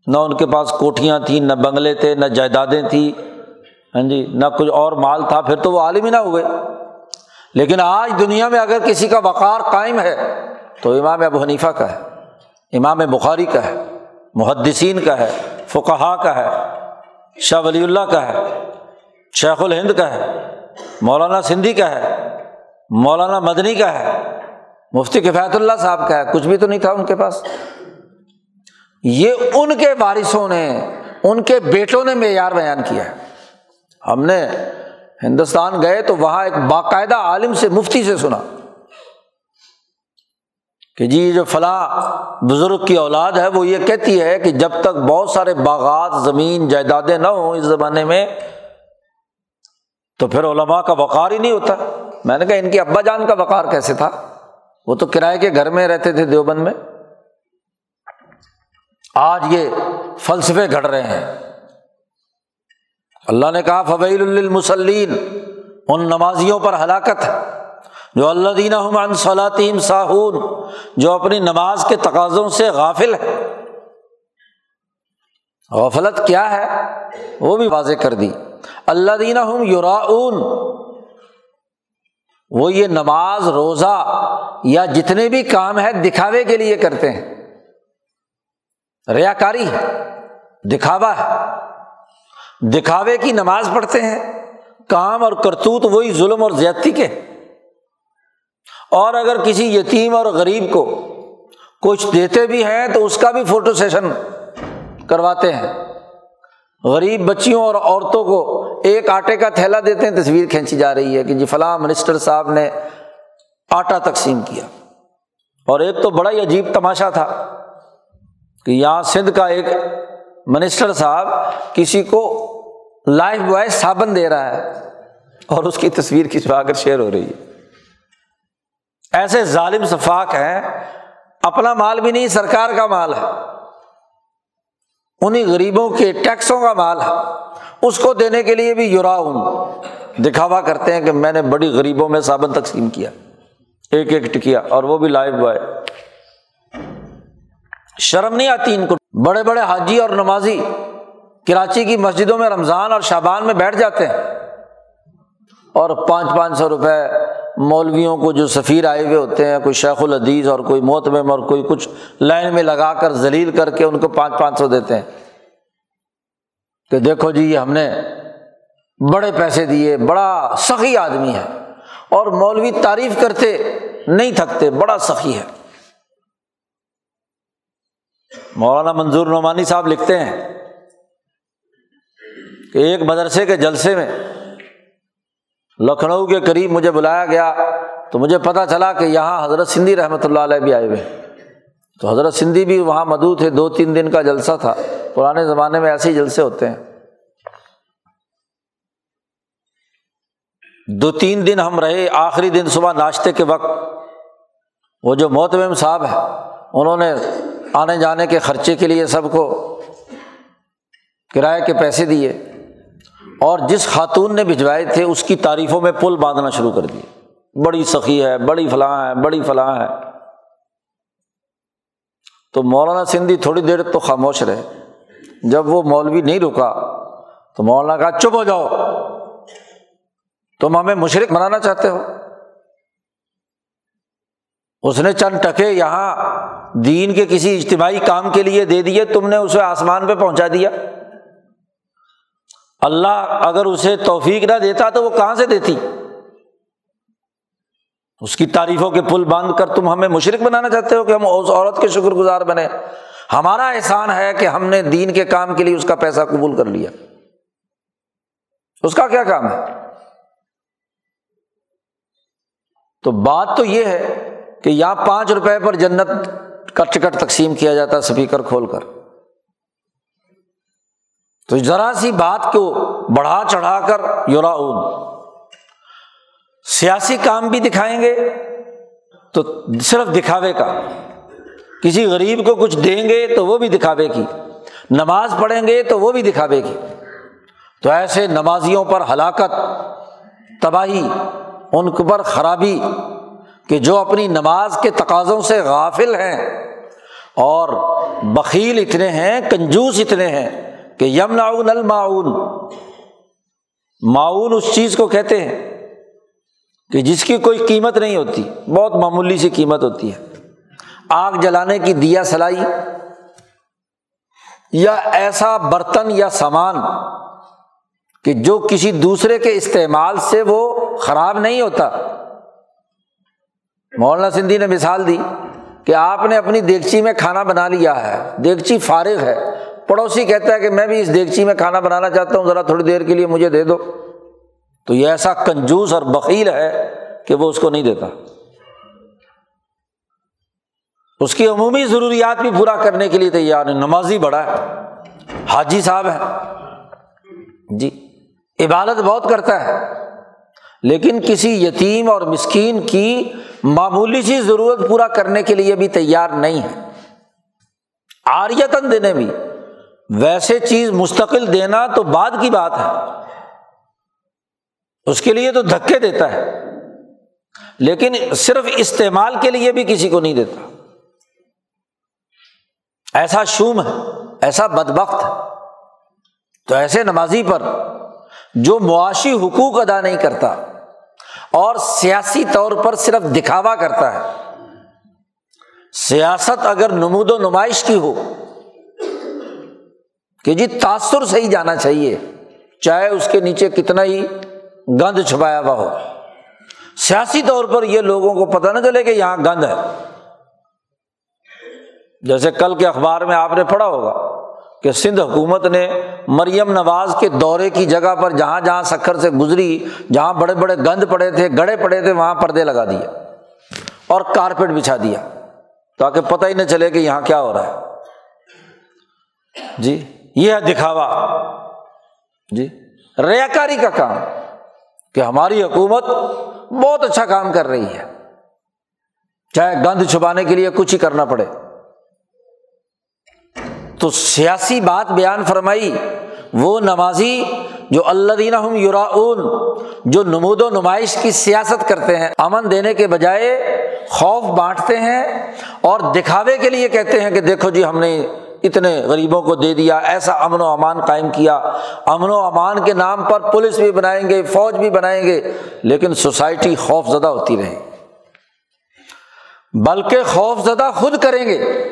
نہ ان کے پاس کوٹھیاں تھیں، نہ بنگلے تھے، نہ جائیدادیں تھیں۔ ہاں جی نہ کچھ اور مال تھا، پھر تو وہ عالم ہی نہ ہوئے۔ لیکن آج دنیا میں اگر کسی کا وقار قائم ہے، تو امام ابو حنیفہ کا ہے، امام بخاری کا ہے، محدثین کا ہے فقہا کا ہے، شاہ ولی اللہ کا ہے، شیخ الہند کا ہے، مولانا سندھی کا ہے، مولانا مدنی کا ہے، مفتی کفایت اللہ صاحب کا ہے۔ کچھ بھی تو نہیں تھا ان کے پاس۔ یہ ان کے وارثوں نے، ان کے بیٹوں نے معیار بیان کیا ہے۔ ہم نے ہندوستان گئے تو وہاں ایک باقاعدہ عالم سے مفتی سے سنا کہ جی جو فلاں بزرگ کی اولاد ہے، وہ یہ کہتی ہے کہ جب تک بہت سارے باغات، زمین، جائیدادیں نہ ہوں اس زمانے میں، تو پھر علماء کا وقار ہی نہیں ہوتا۔ میں نے کہا، ان کے ابا جان کا وقار کیسے تھا؟ وہ تو کرائے کے گھر میں رہتے تھے دیوبند میں۔ آج یہ فلسفے گھڑ رہے ہیں۔ اللہ نے کہا فویل المسلین ان نمازیوں پر ہلاکت ہے۔ جو اللہ دینہ عن صلاطیم ساہون جو اپنی نماز کے تقاضوں سے غافل ہے غفلت کیا ہے؟ وہ بھی واضح کر دی۔ اللہ دینہ ہم یوراون وہ یہ نماز، روزہ یا جتنے بھی کام ہے دکھاوے کے لیے کرتے ہیں۔ ریا کاری ہے دکھاوا۔ ہے دکھاوے کی نماز پڑھتے ہیں۔ کام اور کرتوت وہی ظلم اور زیادتی کے۔ اور اگر کسی یتیم اور غریب کو کچھ دیتے بھی ہیں تو اس کا بھی فوٹو سیشن کرواتے ہیں۔ غریب بچیوں اور عورتوں کو ایک آٹے کا تھیلا دیتے ہیں، تصویر کھینچی جا رہی ہے کہ جی فلاں منسٹر صاحب نے آٹا تقسیم کیا۔ اور ایک تو بڑا ہی عجیب تماشا تھا۔ کہ یہاں سندھ کا ایک منسٹر صاحب کسی کو لائف بوائے صابن دے رہا ہے اور اس کی تصویر کھنچوا کر شیئر ہو رہی ہے۔ ایسے ظالم شفاق ہیں، اپنا مال بھی نہیں، سرکار کا مال ہے۔ انہیں غریبوں کے ٹیکسوں کا مال ہے۔ اس کو دینے کے لیے بھی یورا ہوں۔ دکھاوا کرتے ہیں کہ میں نے بڑی غریبوں میں صابن تقسیم کیا۔ ایک ایک ٹکیا اور وہ بھی لائف بوائے۔ شرم نہیں آتی ان کو۔ بڑے بڑے حاجی اور نمازی کراچی کی مسجدوں میں رمضان اور شابان میں بیٹھ جاتے ہیں۔ اور پانچ پانچ سو روپے مولویوں کو جو سفیر آئے ہوئے ہوتے ہیں، کوئی شیخ الحدیث اور کوئی محتمم اور کوئی کچھ لائن میں لگا کر ذلیل کر کے ان کو پانچ پانچ سو دیتے ہیں۔ کہ دیکھو جی یہ ہم نے بڑے پیسے دیے، بڑا سخی آدمی ہے۔ اور مولوی تعریف کرتے، نہیں تھکتے، بڑا سخی ہے۔ مولانا منظور نعمانی صاحب لکھتے ہیں کہ ایک مدرسے کے جلسے میں لکھنؤ کے قریب مجھے بلایا گیا تو مجھے پتہ چلا کہ یہاں حضرت سندھی رحمۃ اللہ علیہ بھی آئے ہوئے تو حضرت سندھی بھی وہاں مدعو تھے، دو تین دن کا جلسہ تھا۔ پرانے زمانے میں ایسے ہی جلسے ہوتے ہیں۔ دو تین دن ہم رہے، آخری دن صبح ناشتے کے وقت وہ جو محتم صاحب ہے انہوں نے آنے جانے کے خرچے کے لیے سب کو کرائے کے پیسے دیے اور جس خاتون نے بھجوائے تھے اس کی تعریفوں میں پل باندھنا شروع کر دیے۔ بڑی سخی ہے، بڑی فلاں ہے، بڑی فلاں ہے۔ تو مولانا سندھی تھوڑی دیر تو خاموش رہے۔ جب وہ مولوی نہیں رکا تو مولانا کہا، چپ ہو جاؤ۔ تم ہمیں مشرق بنانا چاہتے ہو؟ اس نے چند ٹکے یہاں دین کے کسی اجتماعی کام کے لیے دے دیے، تم نے اسے آسمان پہ پہنچا دیا۔ اللہ اگر اسے توفیق نہ دیتا تو وہ کہاں سے دیتی؟ اس کی تعریفوں کے پل باندھ کر تم ہمیں مشرق بنانا چاہتے ہو کہ ہم اس عورت کے شکر گزار بنے ہمارا احسان ہے کہ ہم نے دین کے کام کے لیے اس کا پیسہ قبول کر لیا۔ اس کا کیا کام ہے؟ تو بات تو یہ ہے کہ یہاں پانچ روپے پر جنت کا ٹکٹ تقسیم کیا جاتا اسپیکر کھول کر۔ تو ذرا سی بات کو بڑھا چڑھا کر یورا سیاسی کام بھی دکھائیں گے تو صرف دکھاوے کا۔ کسی غریب کو کچھ دیں گے تو وہ بھی دکھاوے کی۔ نماز پڑھیں گے تو وہ بھی دکھاوے کی۔ تو ایسے نمازیوں پر ہلاکت، تباہی، ان پر خرابی کہ جو اپنی نماز کے تقاضوں سے غافل ہیں اور بکیل اتنے ہیں، کنجوس اتنے ہیں کہ یم ناؤن معاون اس چیز کو کہتے ہیں کہ جس کی کوئی قیمت نہیں ہوتی، بہت معمولی سی قیمت ہوتی ہے۔ آگ جلانے کی دیا سلائی یا ایسا برتن یا سامان کہ جو کسی دوسرے کے استعمال سے وہ خراب نہیں ہوتا۔ مولانا سندھی نے مثال دی کہ آپ نے اپنی دیگچی میں کھانا بنا لیا ہے، دیگچی فارغ ہے۔ پڑوسی کہتا ہے کہ میں بھی اس دیگچی میں کھانا بنانا چاہتا ہوں، ذرا تھوڑی دیر کے لیے مجھے دے دو۔ تو یہ ایسا کنجوس اور بکیل ہے کہ وہ اس کو نہیں دیتا۔ اس کی عمومی ضروریات بھی پورا کرنے کے لیے تیار ہے نمازی بڑا ہے۔ حاجی صاحب ہے جی عبادت بہت کرتا ہے۔ لیکن کسی یتیم اور مسکین کی معمولی سی ضرورت پورا کرنے کے لیے بھی تیار نہیں ہے۔ آریتن دینے بھی۔ ویسے چیز مستقل دینا تو بعد کی بات ہے۔ اس کے لیے تو دھکے دیتا ہے۔ لیکن صرف استعمال کے لیے بھی کسی کو نہیں دیتا۔ ایسا شوم ہے، ایسا بدبخت ہے۔ تو ایسے نمازی پر جو معاشی حقوق ادا نہیں کرتا اور سیاسی طور پر صرف دکھاوا کرتا ہے۔ سیاست اگر نمود و نمائش کی ہو، کہ جی تاثر سے ہی جانا چاہیے، چاہے اس کے نیچے کتنا ہی گند چھپایا ہوا ہو۔ سیاسی طور پر یہ لوگوں کو پتہ نہ چلے کہ یہاں گند ہے۔ جیسے کل کے اخبار میں آپ نے پڑھا ہوگا۔ کہ سندھ حکومت نے مریم نواز کے دورے کی جگہ پر جہاں جہاں سکھر سے گزری، جہاں بڑے بڑے گند پڑے تھے گڑے پڑے تھے، وہاں پردے لگا دیے اور کارپیٹ بچھا دیا تاکہ پتہ ہی نہ چلے کہ یہاں کیا ہو رہا ہے۔ جی یہ ہے دکھاوا۔ جی ریا کاری کا کام کہ ہماری حکومت بہت اچھا کام کر رہی ہے۔ چاہے گند چھپانے کے لیے کچھ ہی کرنا پڑے۔ تو سیاسی بات بیان فرمائی، وہ نمازی جو اللہ دینا ہم یوراون جو نمود و نمائش کی سیاست کرتے ہیں، امن دینے کے بجائے خوف بانٹتے ہیں اور دکھاوے کے لیے کہتے ہیں کہ دیکھو جی ہم نے اتنے غریبوں کو دے دیا، ایسا امن و امان قائم کیا۔ امن و امان کے نام پر پولیس بھی بنائیں گے، فوج بھی بنائیں گے، لیکن سوسائٹی خوف زدہ ہوتی رہے۔ بلکہ خوف زدہ خود کریں گے۔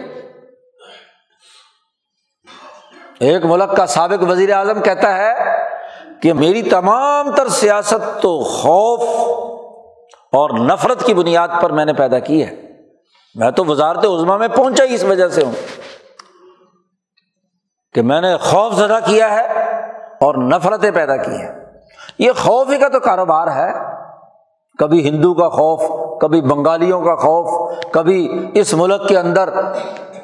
ایک ملک کا سابق وزیر اعظم کہتا ہے کہ میری تمام تر سیاست تو خوف اور نفرت کی بنیاد پر میں نے پیدا کی ہے۔ میں تو وزارت عظما میں پہنچا ہی اس وجہ سے ہوں کہ میں نے خوف زدہ کیا ہے اور نفرتیں پیدا کی ہیں۔ یہ خوف ہی کا تو کاروبار ہے۔ کبھی ہندو کا خوف، کبھی بنگالیوں کا خوف، کبھی اس ملک کے اندر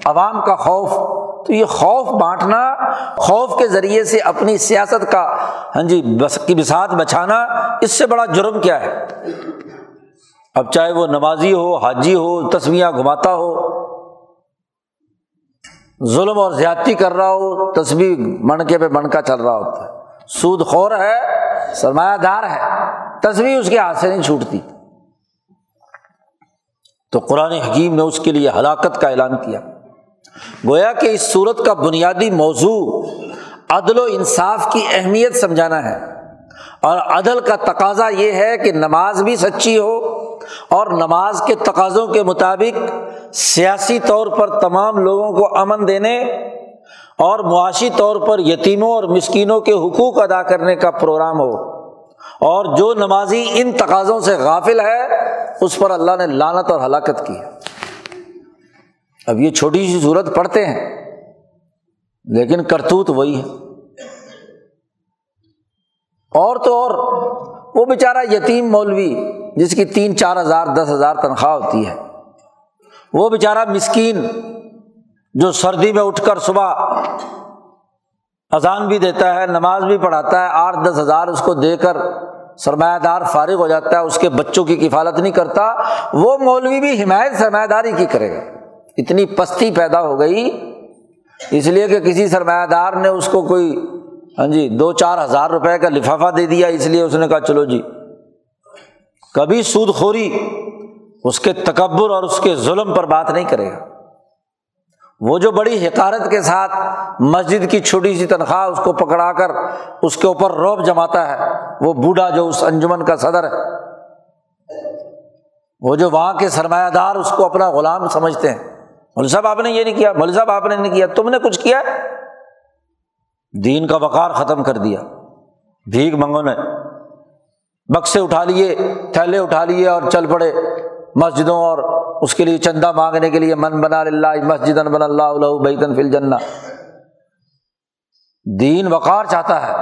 عوام کا خوف تو یہ خوف بانٹنا، خوف کے ذریعے سے اپنی سیاست کا ہاں جی بس کی بسات بچانا اس سے بڑا جرم کیا ہے؟ اب چاہے وہ نمازی ہو، حاجی ہو تصویاں گھماتا ہو، ظلم اور زیادتی کر رہا ہو تصویر منکے پہ منکا چل رہا ہوتا ہے۔ سود خور ہے، سرمایہ دار ہے تصویر اس کے ہاتھ سے نہیں چھوٹتی۔ تو قرآن حکیم نے اس کے لیے ہلاکت کا اعلان کیا۔ گویا کہ اس صورت کا بنیادی موضوع عدل و انصاف کی اہمیت سمجھانا ہے اور عدل کا تقاضا یہ ہے کہ نماز بھی سچی ہو اور نماز کے تقاضوں کے مطابق سیاسی طور پر تمام لوگوں کو امن دینے اور معاشی طور پر یتیموں اور مسکینوں کے حقوق ادا کرنے کا پروگرام ہو اور جو نمازی ان تقاضوں سے غافل ہے، اس پر اللہ نے لانت اور ہلاکت کی اب یہ چھوٹی سی صورت پڑھتے ہیں، لیکن کرتوت وہی ہے۔ اور تو اور، وہ بیچارہ یتیم مولوی، جس کی تین، چار ہزار، دس ہزار تنخواہ ہوتی ہے۔ وہ بیچارہ مسکین، جو سردی میں اٹھ کر صبح اذان بھی دیتا ہے، نماز بھی پڑھاتا ہے، آٹھ، دس ہزار اس کو دے کر سرمایہ دار فارغ ہو جاتا ہے، اس کے بچوں کی کفالت نہیں کرتا، وہ مولوی بھی حمایت، سرمایہ داری کی کرے گا۔ اتنی پستی پیدا ہو گئی، اس لیے کہ کسی سرمایہ دار نے اس کو کوئی ہاں جی دو چار ہزار روپے کا لفافہ دے دیا، اس لیے اس نے کہا چلو جی۔ کبھی سود خوری اس کے تکبر اور اس کے ظلم پر بات نہیں کرے گا۔ وہ جو بڑی حکارت کے ساتھ مسجد کی چھوٹی سی تنخواہ اس کو پکڑا کر اس کے اوپر روب جماتا ہے، وہ بوڑھا جو اس انجمن کا صدر ہے۔ وہ جو وہاں کے سرمایہ دار اس کو اپنا غلام سمجھتے ہیں۔ مول صاحب، آپ نے یہ نہیں کیا؟ مول صاحب، آپ نے نہیں کیا؟ تم نے کچھ کیا؟ دین کا وقار ختم کر دیا۔ بھیگ منگو نے۔ بکسے اٹھا لیے، تھیلے اٹھا لیے اور چل پڑے۔ مسجدوں اور اس کے لیے چندہ مانگنے کے لیے من بنا اللہ مسجد بن اللہ بیتن فل جنا دین وقار چاہتا ہے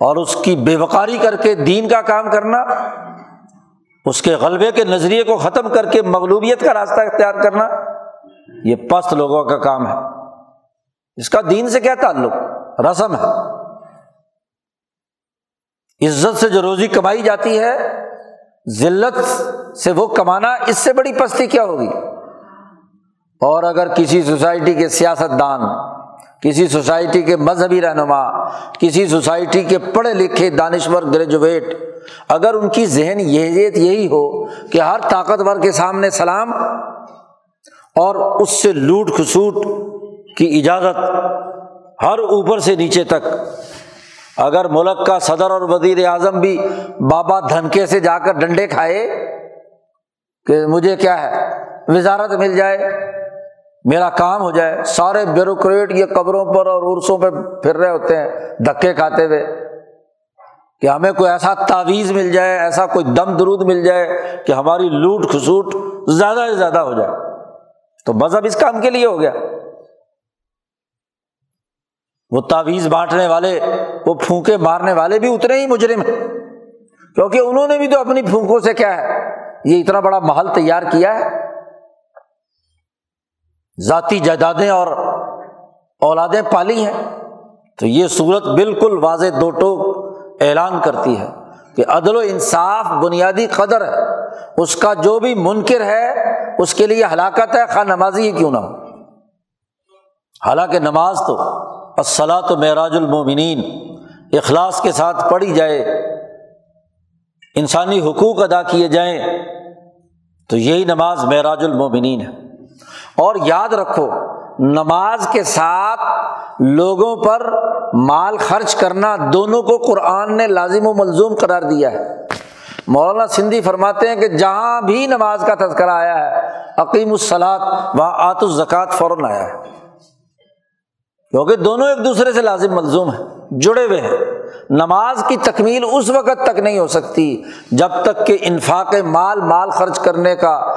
اور اس کی بے وقاری کر کے دین کا کام کرنا، اس کے غلبے کے نظریے کو ختم کر کے مغلوبیت کا راستہ اختیار کرنا۔ یہ پست لوگوں کا کام ہے۔ اس کا دین سے کیا تعلق؟ رسم ہے۔ عزت سے جو روزی کمائی جاتی ہے، ذلت سے وہ کمانا اس سے بڑی پستی کیا ہوگی؟ اور اگر کسی سوسائٹی کے سیاست دان کسی سوسائٹی کے مذہبی رہنما، کسی سوسائٹی کے پڑھے لکھے دانشور گریجویٹ، اگر ان کی ذہن یہی ہو کہ ہر طاقتور کے سامنے سلام اور اس سے لوٹ کھسوٹ کی اجازت ہر اوپر سے نیچے تک۔ اگر ملک کا صدر اور وزیر اعظم بھی بابا دھنکے سے جا کر ڈنڈے کھائے کہ مجھے کیا ہے؟ وزارت مل جائے، میرا کام ہو جائے۔ سارے بیوروکریٹ یہ قبروں پر اور عرسوں پہ پھر رہے ہوتے ہیں دھکے کھاتے ہوئے۔ کہ ہمیں کوئی ایسا تعویذ مل جائے، ایسا کوئی دم درود مل جائے کہ ہماری لوٹ کھسوٹ زیادہ سے زیادہ ہو جائے۔ تو مذہب اس کام کے لیے ہو گیا۔ وہ تعویذ بانٹنے والے، وہ پھونکے مارنے والے بھی اتنے ہی مجرم ہیں۔ کیونکہ انہوں نے بھی تو اپنی پھونکوں سے کیا ہے، یہ اتنا بڑا محل تیار کیا ہے۔ ذاتی جائیدادیں اور اولادیں پالی ہیں۔ تو یہ صورت بالکل واضح دو ٹوک اعلان کرتی ہے کہ عدل و انصاف بنیادی قدر ہے۔ اس کا جو بھی منکر ہے، اس کے لیے ہلاکت ہے، خواہ نمازی ہی کیوں نہ ہو۔ حالانکہ نماز تو تو معراج المومنین، اخلاص کے ساتھ پڑھی جائے، انسانی حقوق ادا کیے جائیں، تو یہی نماز معراج المومنین ہے۔ اور یاد رکھو، نماز کے ساتھ لوگوں پر مال خرچ کرنا، دونوں کو قرآن نے لازم و ملزوم قرار دیا ہے۔ مولانا سندھی فرماتے ہیں کہ جہاں بھی نماز کا تذکرہ آیا ہے عقیم الصلاط وہاں آت الزکوٰۃ فوراً آیا ہے۔ کیونکہ دونوں ایک دوسرے سے لازم، ملزوم ہیں، جڑے ہوئے ہیں۔ نماز کی تکمیل اس وقت تک نہیں ہو سکتی، جب تک کہ انفاق مال مال خرچ کرنے کا،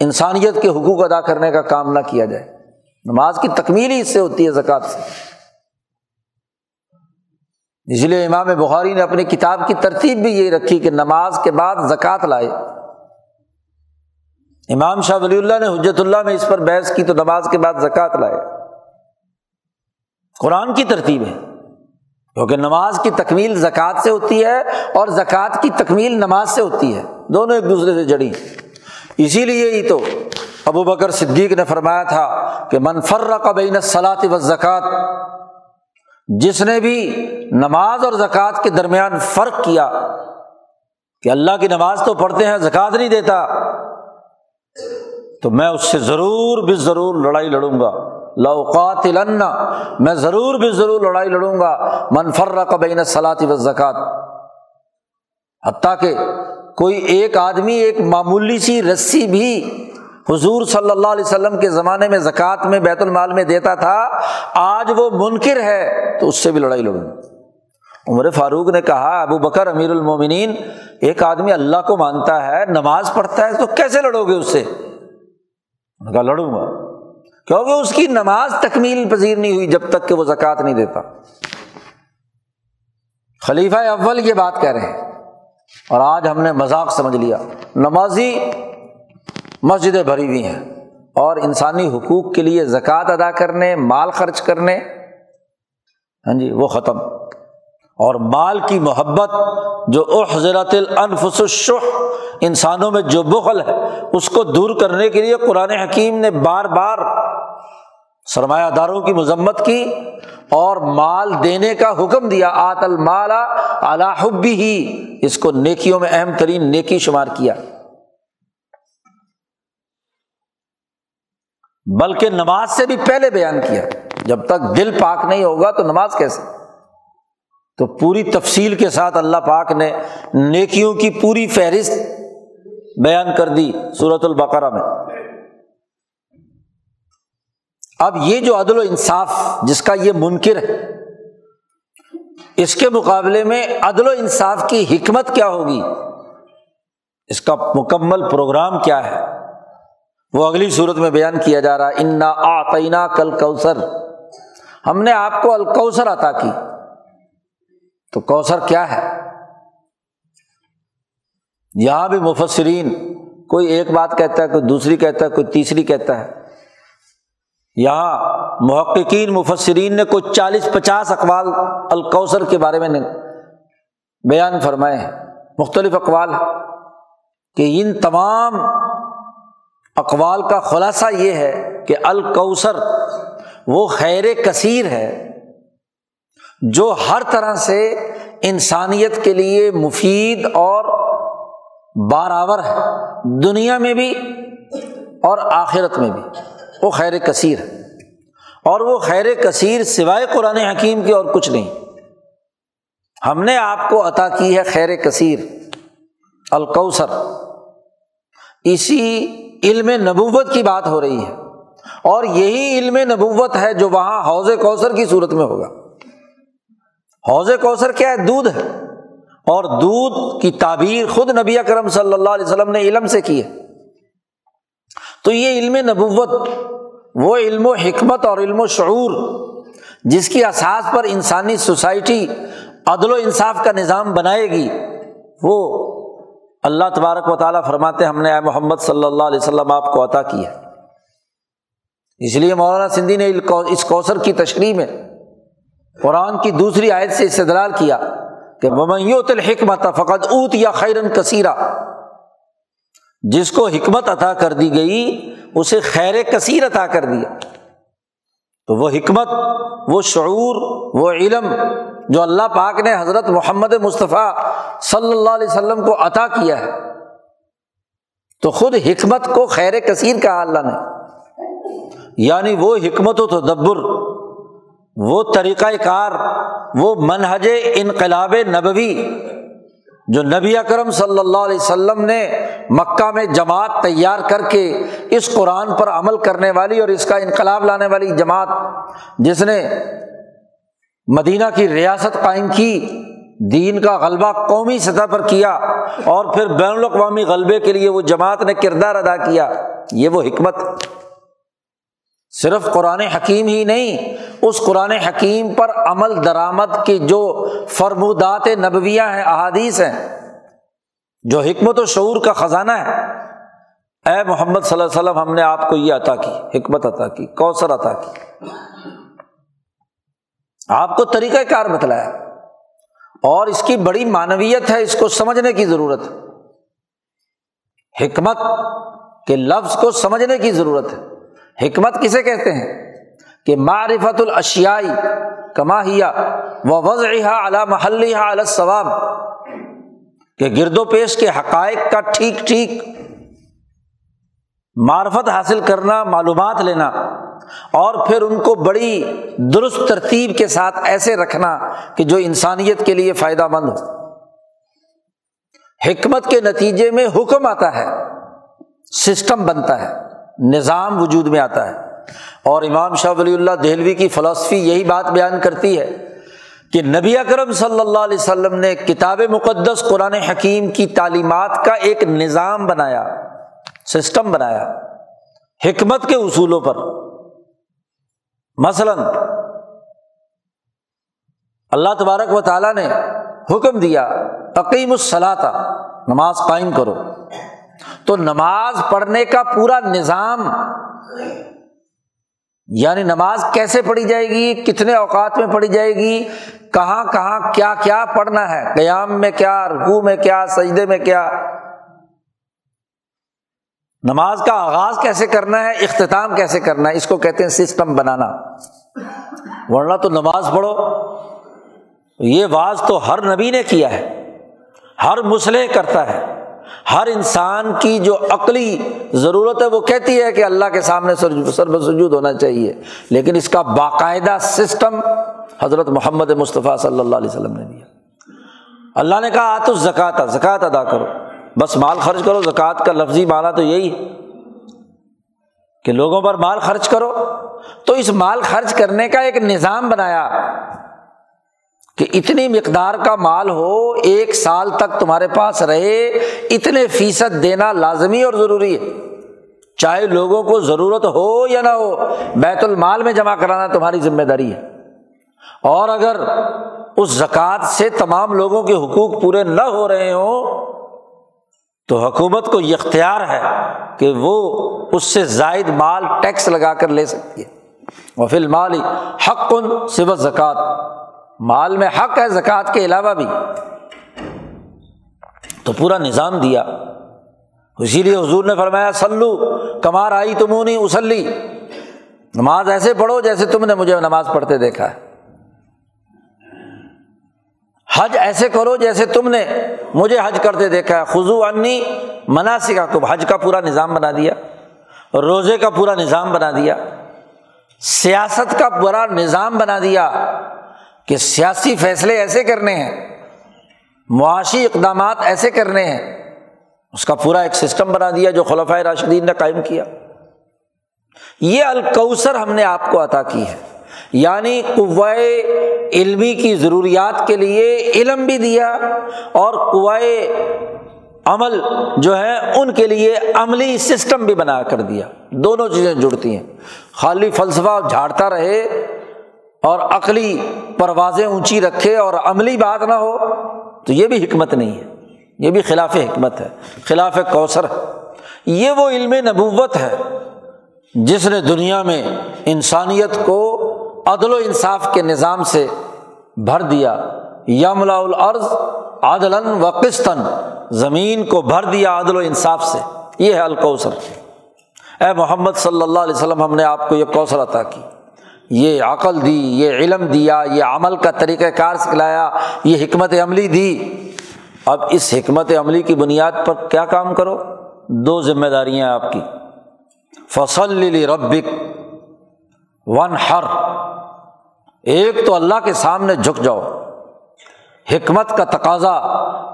انسانیت کے حقوق ادا کرنے کا کام نہ کیا جائے۔ نماز کی تکمیل ہی اس سے ہوتی ہے، زکوٰۃ سے۔ اس لیے امام بخاری نے اپنی کتاب کی ترتیب بھی یہی رکھی کہ نماز کے بعد زکوٰۃ لائے۔ امام شاہ ولی اللہ نے حجرت اللہ میں اس پر بحث کی تو نماز کے بعد زکوٰۃ لائے۔ قرآن کی ترتیب ہے، کیونکہ نماز کی تکمیل زکوٰۃ سے ہوتی ہے اور زکوٰۃ کی تکمیل نماز سے ہوتی ہے، دونوں ایک دوسرے سے جڑی۔ اسی لیے ہی تو ابو بکر صدیق نے فرمایا تھا کہ منفر کا بین و زکوٰۃ جس نے بھی نماز اور زکوٰۃ کے درمیان فرق کیا کہ اللہ کی نماز تو پڑھتے ہیں، زکوٰۃ نہیں دیتا، تو میں اس سے ضرور بھی ضرور لڑائی لڑوں گا۔ لوقات میں ضرور بھی ضرور لڑائی لڑوں گا۔ منفر کا بین صلاط و زکوٰۃ حتیٰ کہ کوئی ایک آدمی، ایک معمولی سی رسی بھی حضور صلی اللہ علیہ وسلم کے زمانے میں زکوٰۃ میں بیت المال میں دیتا تھا، آج وہ منکر ہے، تو اس سے بھی لڑائی لڑوں عمر فاروق نے کہا، ابو بکر امیر المومنین، ایک آدمی اللہ کو مانتا ہے، نماز پڑھتا ہے، تو کیسے لڑو گے اس سے؟ کہا، لڑوں گا۔ کیونکہ اس کی نماز تکمیل پذیر نہیں ہوئی جب تک کہ وہ زکوٰۃ نہیں دیتا۔ خلیفہ اول یہ بات کہہ رہے ہیں۔ اور آج ہم نے مذاق سمجھ لیا۔ نمازی مسجدیں بھری ہوئی ہیں اور انسانی حقوق کے لیے زکوٰۃ ادا کرنے، مال خرچ کرنے ہاں جی وہ ختم۔ اور مال کی محبت جو احضرت الانفس الشح، انسانوں میں جو بخل ہے، اس کو دور کرنے کے لیے قرآن حکیم نے بار بار سرمایہ داروں کی مذمت کی اور مال دینے کا حکم دیا۔ آت المال الحبی ہی اس کو نیکیوں میں اہم ترین نیکی شمار کیا۔ بلکہ نماز سے بھی پہلے بیان کیا۔ جب تک دل پاک نہیں ہوگا تو نماز کیسے؟ تو پوری تفصیل کے ساتھ اللہ پاک نے نیکیوں کی پوری فہرست بیان کر دی صورت البقرہ میں۔ اب یہ جو عدل و انصاف جس کا یہ منکر ہے، اس کے مقابلے میں عدل و انصاف کی حکمت کیا ہوگی؟ اس کا مکمل پروگرام کیا ہے؟ وہ اگلی صورت میں بیان کیا جا رہا انا آتئینہ کل کوثر ہم نے آپ کو الکوثر عطا کی۔ تو کوثر کیا ہے؟ یہاں بھی مفسرین کوئی ایک بات کہتا ہے، کوئی دوسری کہتا ہے، کوئی تیسری کہتا ہے۔ یہاں محققین، مفسرین نے کوئی چالیس پچاس اقوال الکوثر کے بارے میں بیان فرمائے ہیں۔ مختلف اقوال کہ ان تمام اقوال کا خلاصہ یہ ہے کہ الکوثر وہ خیر کثیر ہے جو ہر طرح سے انسانیت کے لیے مفید اور بارآور ہے، دنیا میں بھی اور آخرت میں بھی۔ وہ خیر کثیر ہے۔ اور وہ خیر کثیر سوائے قرآن حکیم کی اور کچھ نہیں۔ ہم نے آپ کو عطا کی ہے خیر کثیر، الکوثر۔ اسی علم نبوت کی بات ہو رہی ہے۔ اور یہی علم نبوت ہے جو وہاں حوض کوثر کی صورت میں ہوگا۔ حوض کوثر کیا ہے؟ دودھ ہے۔ اور دودھ کی تعبیر خود نبی کرم صلی اللہ علیہ وسلم نے علم سے کی ہے۔ تو یہ علم نبوت، وہ علم و حکمت اور علم و شعور، جس کی اساس پر انسانی سوسائٹی عدل و انصاف کا نظام بنائے گی، وہ اللہ تبارک و تعالیٰ فرماتے ہم نے محمد صلی اللہ علیہ وسلم آپ کو عطا کیا اس لیے مولانا سندھی نے اس کوثر کی تشریح میں قرآن کی دوسری آیت سے استدلال کیا کہ ممیوت الحکمت فقط اوت یا خیرن کثیرہ جس کو حکمت عطا کر دی گئی، اسے خیر کثیر عطا کر دیا۔ تو وہ حکمت، وہ شعور، وہ علم جو اللہ پاک نے حضرت محمد مصطفیٰ صلی اللہ علیہ وسلم کو عطا کیا ہے، تو خود حکمت کو خیر کثیر کہا اللہ نے۔ یعنی وہ حکمت و تدبر، وہ طریقۂ کار، وہ منہج انقلاب نبوی جو نبی اکرم صلی اللہ علیہ وسلم نے مکہ میں جماعت تیار کر کے اس قرآن پر عمل کرنے والی اور اس کا انقلاب لانے والی جماعت، جس نے مدینہ کی ریاست قائم کی، دین کا غلبہ قومی سطح پر کیا اور پھر بین الاقوامی غلبے کے لیے وہ جماعت نے کردار ادا کیا، یہ وہ حکمت۔ صرف قرآن حکیم ہی نہیں، اس قرآن حکیم پر عمل درآمد کی جو فرمودات نبویاں ہیں، احادیث ہیں، جو حکمت و شعور کا خزانہ ہے۔ اے محمد صلی اللہ علیہ وسلم، ہم نے آپ کو یہ عطا کی، حکمت عطا کی، کوثر عطا کی۔ آپ کو طریقہ کار بتلایا اور اس کی بڑی معنویت ہے، اس کو سمجھنے کی ضرورت ہے۔ حکمت کے لفظ کو سمجھنے کی ضرورت ہے۔ حکمت کسے کہتے ہیں؟ کہ معرفت الاشیائی کما ہیا و وضع اعلیٰ محل ثواب کہ گرد و پیش کے حقائق کا ٹھیک ٹھیک معرفت حاصل کرنا، معلومات لینا۔ اور پھر ان کو بڑی درست ترتیب کے ساتھ ایسے رکھنا کہ جو انسانیت کے لیے فائدہ مند ہو۔ حکمت کے نتیجے میں حکم آتا ہے، سسٹم بنتا ہے، نظام وجود میں آتا ہے۔ اور امام شاہ ولی اللہ دہلوی کی فلاسفی یہی بات بیان کرتی ہے کہ نبی اکرم صلی اللہ علیہ وسلم نے کتاب مقدس قرآن حکیم کی تعلیمات کا ایک نظام بنایا، سسٹم بنایا، حکمت کے اصولوں پر۔ مثلاً، اللہ تبارک و تعالیٰ نے حکم دیا عقیم الصلاح نماز قائم کرو۔ تو نماز پڑھنے کا پورا نظام یعنی نماز کیسے پڑھی جائے گی، کتنے اوقات میں پڑھی جائے گی، کہاں کہاں کیا کیا پڑھنا ہے، قیام میں کیا رکو میں کیا، سجدے میں کیا نماز کا آغاز کیسے کرنا ہے، اختتام کیسے کرنا ہے، اس کو کہتے ہیں سسٹم بنانا۔ ورنہ تو نماز پڑھو۔ یہ واز تو ہر نبی نے کیا ہے، ہر مسلح کرتا ہے۔ ہر انسان کی جو عقلی ضرورت ہے، وہ کہتی ہے کہ اللہ کے سامنے سر بسجود ہونا چاہیے۔ لیکن اس کا باقاعدہ سسٹم حضرت محمد مصطفیٰ صلی اللہ علیہ وسلم نے دیا۔ اللہ نے کہا آت زکوٰۃ زکوٰۃ ادا کرو۔ بس مال خرچ کرو، زکوٰۃ کا لفظی مانا تو یہی ہے کہ لوگوں پر مال خرچ کرو۔ تو اس مال خرچ کرنے کا ایک نظام بنایا کہ اتنی مقدار کا مال ہو، ایک سال تک تمہارے پاس رہے، اتنے فیصد دینا لازمی اور ضروری ہے۔ چاہے لوگوں کو ضرورت ہو یا نہ ہو، بیت المال میں جمع کرانا تمہاری ذمہ داری ہے۔ اور اگر اس زکوٰۃ سے تمام لوگوں کے حقوق پورے نہ ہو رہے ہوں تو حکومت کو یہ اختیار ہے کہ وہ اس سے زائد مال ٹیکس لگا کر لے سکتی ہے۔ وہ فی الحال حق کن سبت زکوٰۃ مال میں حق ہے زکوٰۃ کے علاوہ بھی۔ تو پورا نظام دیا۔ اسی لیے حضور نے فرمایا سلو کمار آئی تمونی اسلی نماز ایسے پڑھو جیسے تم نے مجھے نماز پڑھتے دیکھا ہے۔ حج ایسے کرو جیسے تم نے مجھے حج کرتے دیکھا ہے۔ خزو انی مناسب کا حج کا پورا نظام بنا دیا، روزے کا پورا نظام بنا دیا، سیاست کا پورا نظام بنا دیا کہ سیاسی فیصلے ایسے کرنے ہیں، معاشی اقدامات ایسے کرنے ہیں۔ اس کا پورا ایک سسٹم بنا دیا جو خلفۂ راشدین نے قائم کیا۔ یہ الکوثر ہم نے آپ کو عطا کی ہے۔ یعنی قوائے علمی کی ضروریات کے لیے علم بھی دیا اور قوائے عمل جو ہے ان کے لیے عملی سسٹم بھی بنا کر دیا۔ دونوں چیزیں جڑتی ہیں۔ خالی فلسفہ جھاڑتا رہے اور عقلی پروازیں اونچی رکھے اور عملی بات نہ ہو تو یہ بھی حکمت نہیں ہے۔ یہ بھی خلاف حکمت ہے۔ خلاف کوثر۔ ہے یہ وہ علم نبوت ہے جس نے دنیا میں انسانیت کو عدل و انصاف کے نظام سے بھر دیا۔ یملا العرض عدل و قسطن زمین کو بھر دیا عدل و انصاف سے۔ یہ ہے الکوثر۔ اے محمد صلی اللہ علیہ وسلم، ہم نے آپ کو یہ کوثر عطا کی۔ یہ عقل دی، یہ علم دیا، یہ عمل کا طریقۂ کار سکھلایا، یہ حکمت عملی دی۔ اب اس حکمت عملی کی بنیاد پر کیا کام کرو؟ دو ذمہ داریاں آپ کی۔ فصل ربک ون ہر ایک تو اللہ کے سامنے جھک جاؤ۔ حکمت کا تقاضا،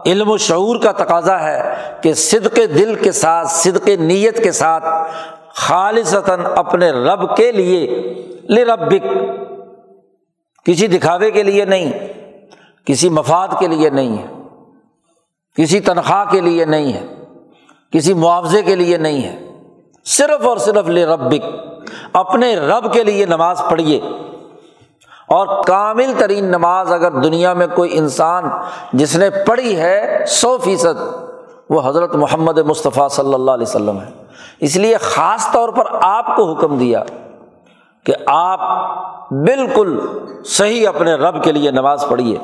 علم و شعور کا تقاضا ہے کہ صدق دل کے ساتھ، صدق نیت کے ساتھ خالصتاً اپنے رب کے لیے لے ربک کسی دکھاوے کے لیے نہیں، کسی مفاد کے لیے نہیں ہے، کسی تنخواہ کے لیے نہیں ہے، کسی معاوضے کے لیے نہیں ہے۔ صرف اور صرف لے ربک اپنے رب کے لیے نماز پڑھیے۔ اور کامل ترین نماز اگر دنیا میں کوئی انسان جس نے پڑھی ہے سو فیصد، وہ حضرت محمد مصطفیٰ صلی اللہ علیہ وسلم ہے۔ اس لیے خاص طور پر آپ کو حکم دیا کہ آپ بالکل صحیح اپنے رب کے لیے نماز پڑھیے۔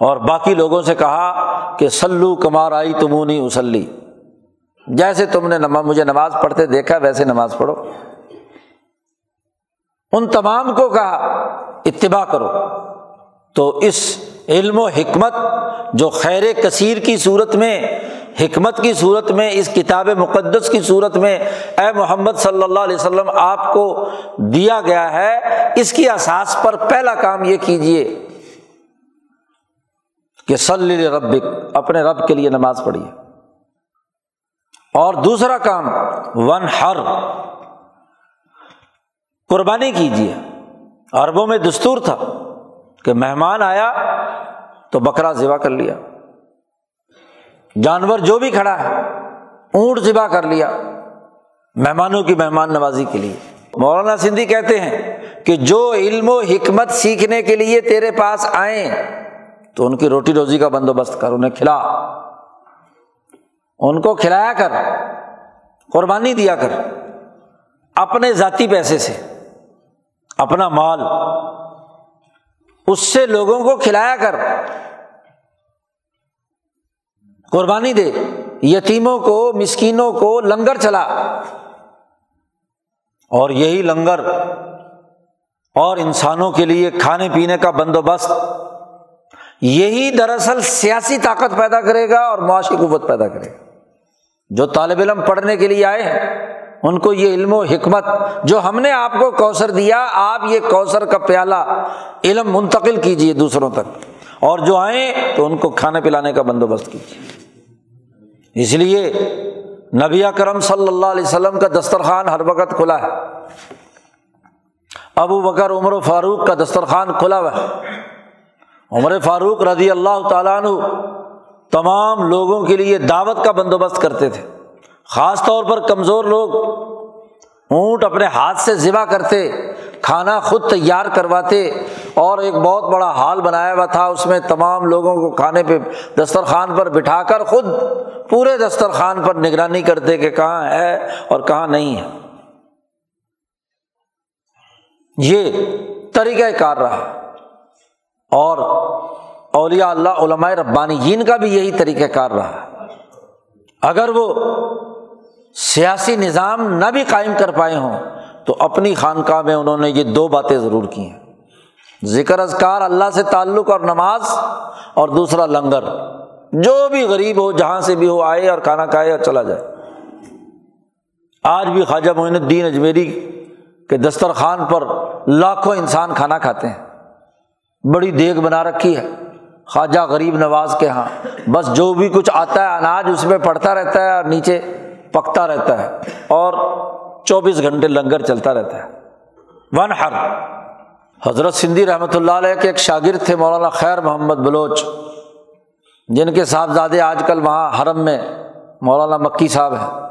اور باقی لوگوں سے کہا کہ سلو کمار آئی تمونی اسلی جیسے تم نے نماز مجھے نماز پڑھتے دیکھا، ویسے نماز پڑھو۔ ان تمام کو کہا، اتباع کرو۔ تو اس علم و حکمت جو خیر کثیر کی صورت میں، حکمت کی صورت میں، اس کتاب مقدس کی صورت میں اے محمد صلی اللہ علیہ وسلم آپ کو دیا گیا ہے، اس کی اساس پر پہلا کام یہ کیجیے کہ سلی رب اپنے رب کے لیے نماز پڑھیے۔ اور دوسرا کام ون ہر قربانی کیجیے۔ عربوں میں دستور تھا کہ مہمان آیا تو بکرا ذبح کر لیا۔ جانور جو بھی کھڑا ہے، اونٹ ذبح کر لیا۔ مہمانوں کی مہمان نوازی کے لیے۔ مولانا سندھی کہتے ہیں کہ جو علم و حکمت سیکھنے کے لیے تیرے پاس آئیں، تو ان کی روٹی روزی کا بندوبست کر، انہیں کھلا۔ ان کو کھلایا کر، قربانی دیا کر، اپنے ذاتی پیسے سے۔ اپنا مال، اس سے لوگوں کو کھلایا کر۔ قربانی دے۔ یتیموں کو، مسکینوں کو لنگر چلا۔ اور یہی لنگر اور انسانوں کے لیے کھانے پینے کا بندوبست، یہی دراصل سیاسی طاقت پیدا کرے گا اور معاشی قوت پیدا کرے گا۔ جو طالب علم پڑھنے کے لیے آئے ہیں ان کو یہ علم و حکمت جو ہم نے آپ کو کوثر دیا، آپ یہ کوثر کا پیالہ، علم منتقل کیجیے دوسروں تک۔ اور جو آئیں تو ان کو کھانے پلانے کا بندوبست کیجیے اس لیے نبی کرم صلی اللہ علیہ وسلم کا دسترخوان ہر وقت کھلا ہے۔ ابو بکر، عمر و فاروق کا دسترخوان کھلا ہوا ہے۔ عمر فاروق رضی اللہ تعالیٰ عنہ تمام لوگوں کے لیے دعوت کا بندوبست کرتے تھے۔ خاص طور پر کمزور لوگ اونٹ اپنے ہاتھ سے ذبح کرتے، کھانا خود تیار کرواتے اور ایک بہت بڑا ہال بنایا ہوا تھا، اس میں تمام لوگوں کو کھانے پہ دسترخوان پر بٹھا کر خود پورے دسترخوان پر نگرانی کرتے کہ کہاں ہے اور کہاں نہیں ہے۔ یہ طریقہ کار رہا۔ اور اولیاء اللہ، علماء ربانی جین کا بھی یہی طریقہ کار رہا۔ اگر وہ سیاسی نظام نہ بھی قائم کر پائے ہوں، تو اپنی خانقاہ میں انہوں نے یہ دو باتیں ضرور کی ہیں۔ ذکر ازکار اللہ سے تعلق اور نماز اور دوسرا لنگر۔ جو بھی غریب ہو، جہاں سے بھی ہو، آئے اور کھانا کھائے اور چلا جائے۔ آج بھی خواجہ معین الدین اجمیری کے دسترخوان پر لاکھوں انسان کھانا کھاتے ہیں۔ بڑی دیگ بنا رکھی ہے۔ خواجہ غریب نواز کے یہاں بس جو بھی کچھ آتا ہے، اناج اس میں پڑتا رہتا ہے اور نیچے پکتا رہتا ہے اور چوبیس گھنٹے لنگر چلتا رہتا ہے۔ ون ہر حضرت سندھی رحمۃ اللہ علیہ کے ایک شاگرد تھے، مولانا خیر محمد بلوچ، جن کے صاحبزادے آج کل وہاں حرم میں مولانا مکی صاحب ہیں۔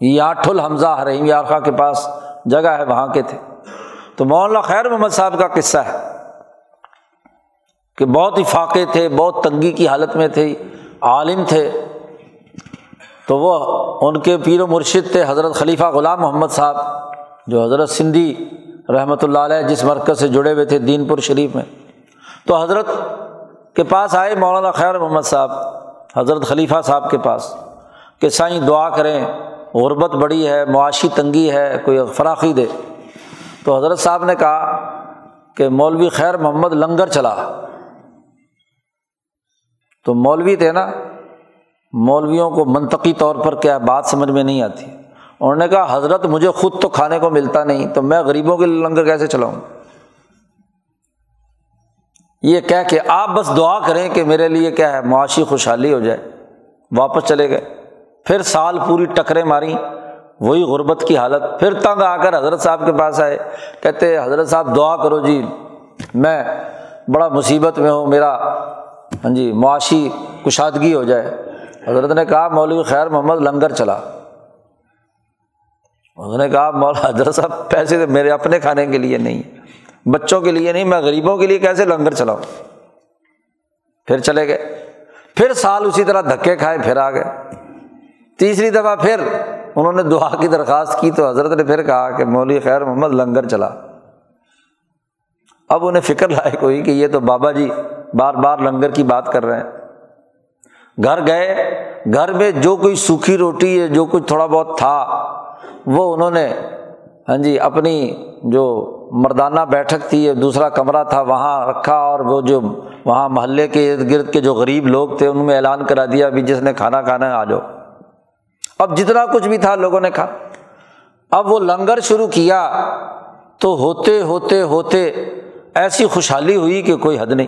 یاٹھ الحمزہ حریم یارخا کے پاس جگہ ہے، وہاں کے تھے۔ تو مولانا خیر محمد صاحب کا قصہ ہے کہ بہت ہی فاقے تھے، بہت تنگی کی حالت میں تھے، عالم تھے۔ تو وہ ان کے پیر و مرشد تھے، حضرت خلیفہ غلام محمد صاحب، جو حضرت سندھی رحمۃ اللہ علیہ جس مرکز سے جڑے ہوئے تھے دین پور شریف میں۔ تو حضرت کے پاس آئے مولانا خیر محمد صاحب، حضرت خلیفہ صاحب کے پاس، کہ سائیں دعا کریں، غربت بڑی ہے، معاشی تنگی ہے، کوئی فراخی دے۔ تو حضرت صاحب نے کہا کہ مولوی خیر محمد لنگر چلا۔ تو مولوی تھے نا مولویوں کو منطقی طور پر کیا بات سمجھ میں نہیں آتی؟ انہوں نے کہا، حضرت مجھے خود تو کھانے کو ملتا نہیں، تو میں غریبوں کے لنگر کیسے چلاؤں؟ یہ کہہ کے آپ بس دعا کریں کہ میرے لیے کیا ہے، معاشی خوشحالی ہو جائے، واپس چلے گئے۔ پھر سال پوری ٹکریں ماری وہی غربت کی حالت۔ پھر تنگ آ کر حضرت صاحب کے پاس آئے، کہتے، حضرت صاحب دعا کرو جی میں بڑا مصیبت میں ہوں، میرا ہاں جی معاشی کشادگی ہو جائے۔ حضرت نے کہا، مولوی خیر محمد لنگر چلا۔ اس نے کہا، مولا حضرت صاحب، پیسے تو میرے اپنے کھانے کے لیے نہیں، بچوں کے لیے نہیں، میں غریبوں کے لیے کیسے لنگر چلاؤں؟ پھر چلے گئے۔ پھر سال اسی طرح دھکے کھائے، پھر آ گئے۔ تیسری دفعہ پھر انہوں نے دعا کی درخواست کی، تو حضرت نے پھر کہا کہ مولوی خیر محمد لنگر چلا۔ اب انہیں فکر لائق ہوئی کہ یہ تو بابا جی بار بار لنگر کی بات کر رہے ہیں۔ گھر گئے، گھر میں جو کوئی سوکھی روٹی ہے، جو کچھ تھوڑا بہت تھا، وہ انہوں نے ہاں جی اپنی جو مردانہ بیٹھک تھی دوسرا کمرہ تھا، وہاں رکھا اور وہ جو وہاں محلے کے ارد گرد کے جو غریب لوگ تھے، ان میں اعلان کرا دیا، ابھی جس نے کھانا کھانا ہے، آ جاؤ۔ اب جتنا کچھ بھی تھا، لوگوں نے کھا۔ اب وہ لنگر شروع کیا، تو ہوتے ہوتے ہوتے ایسی خوشحالی ہوئی کہ کوئی حد نہیں۔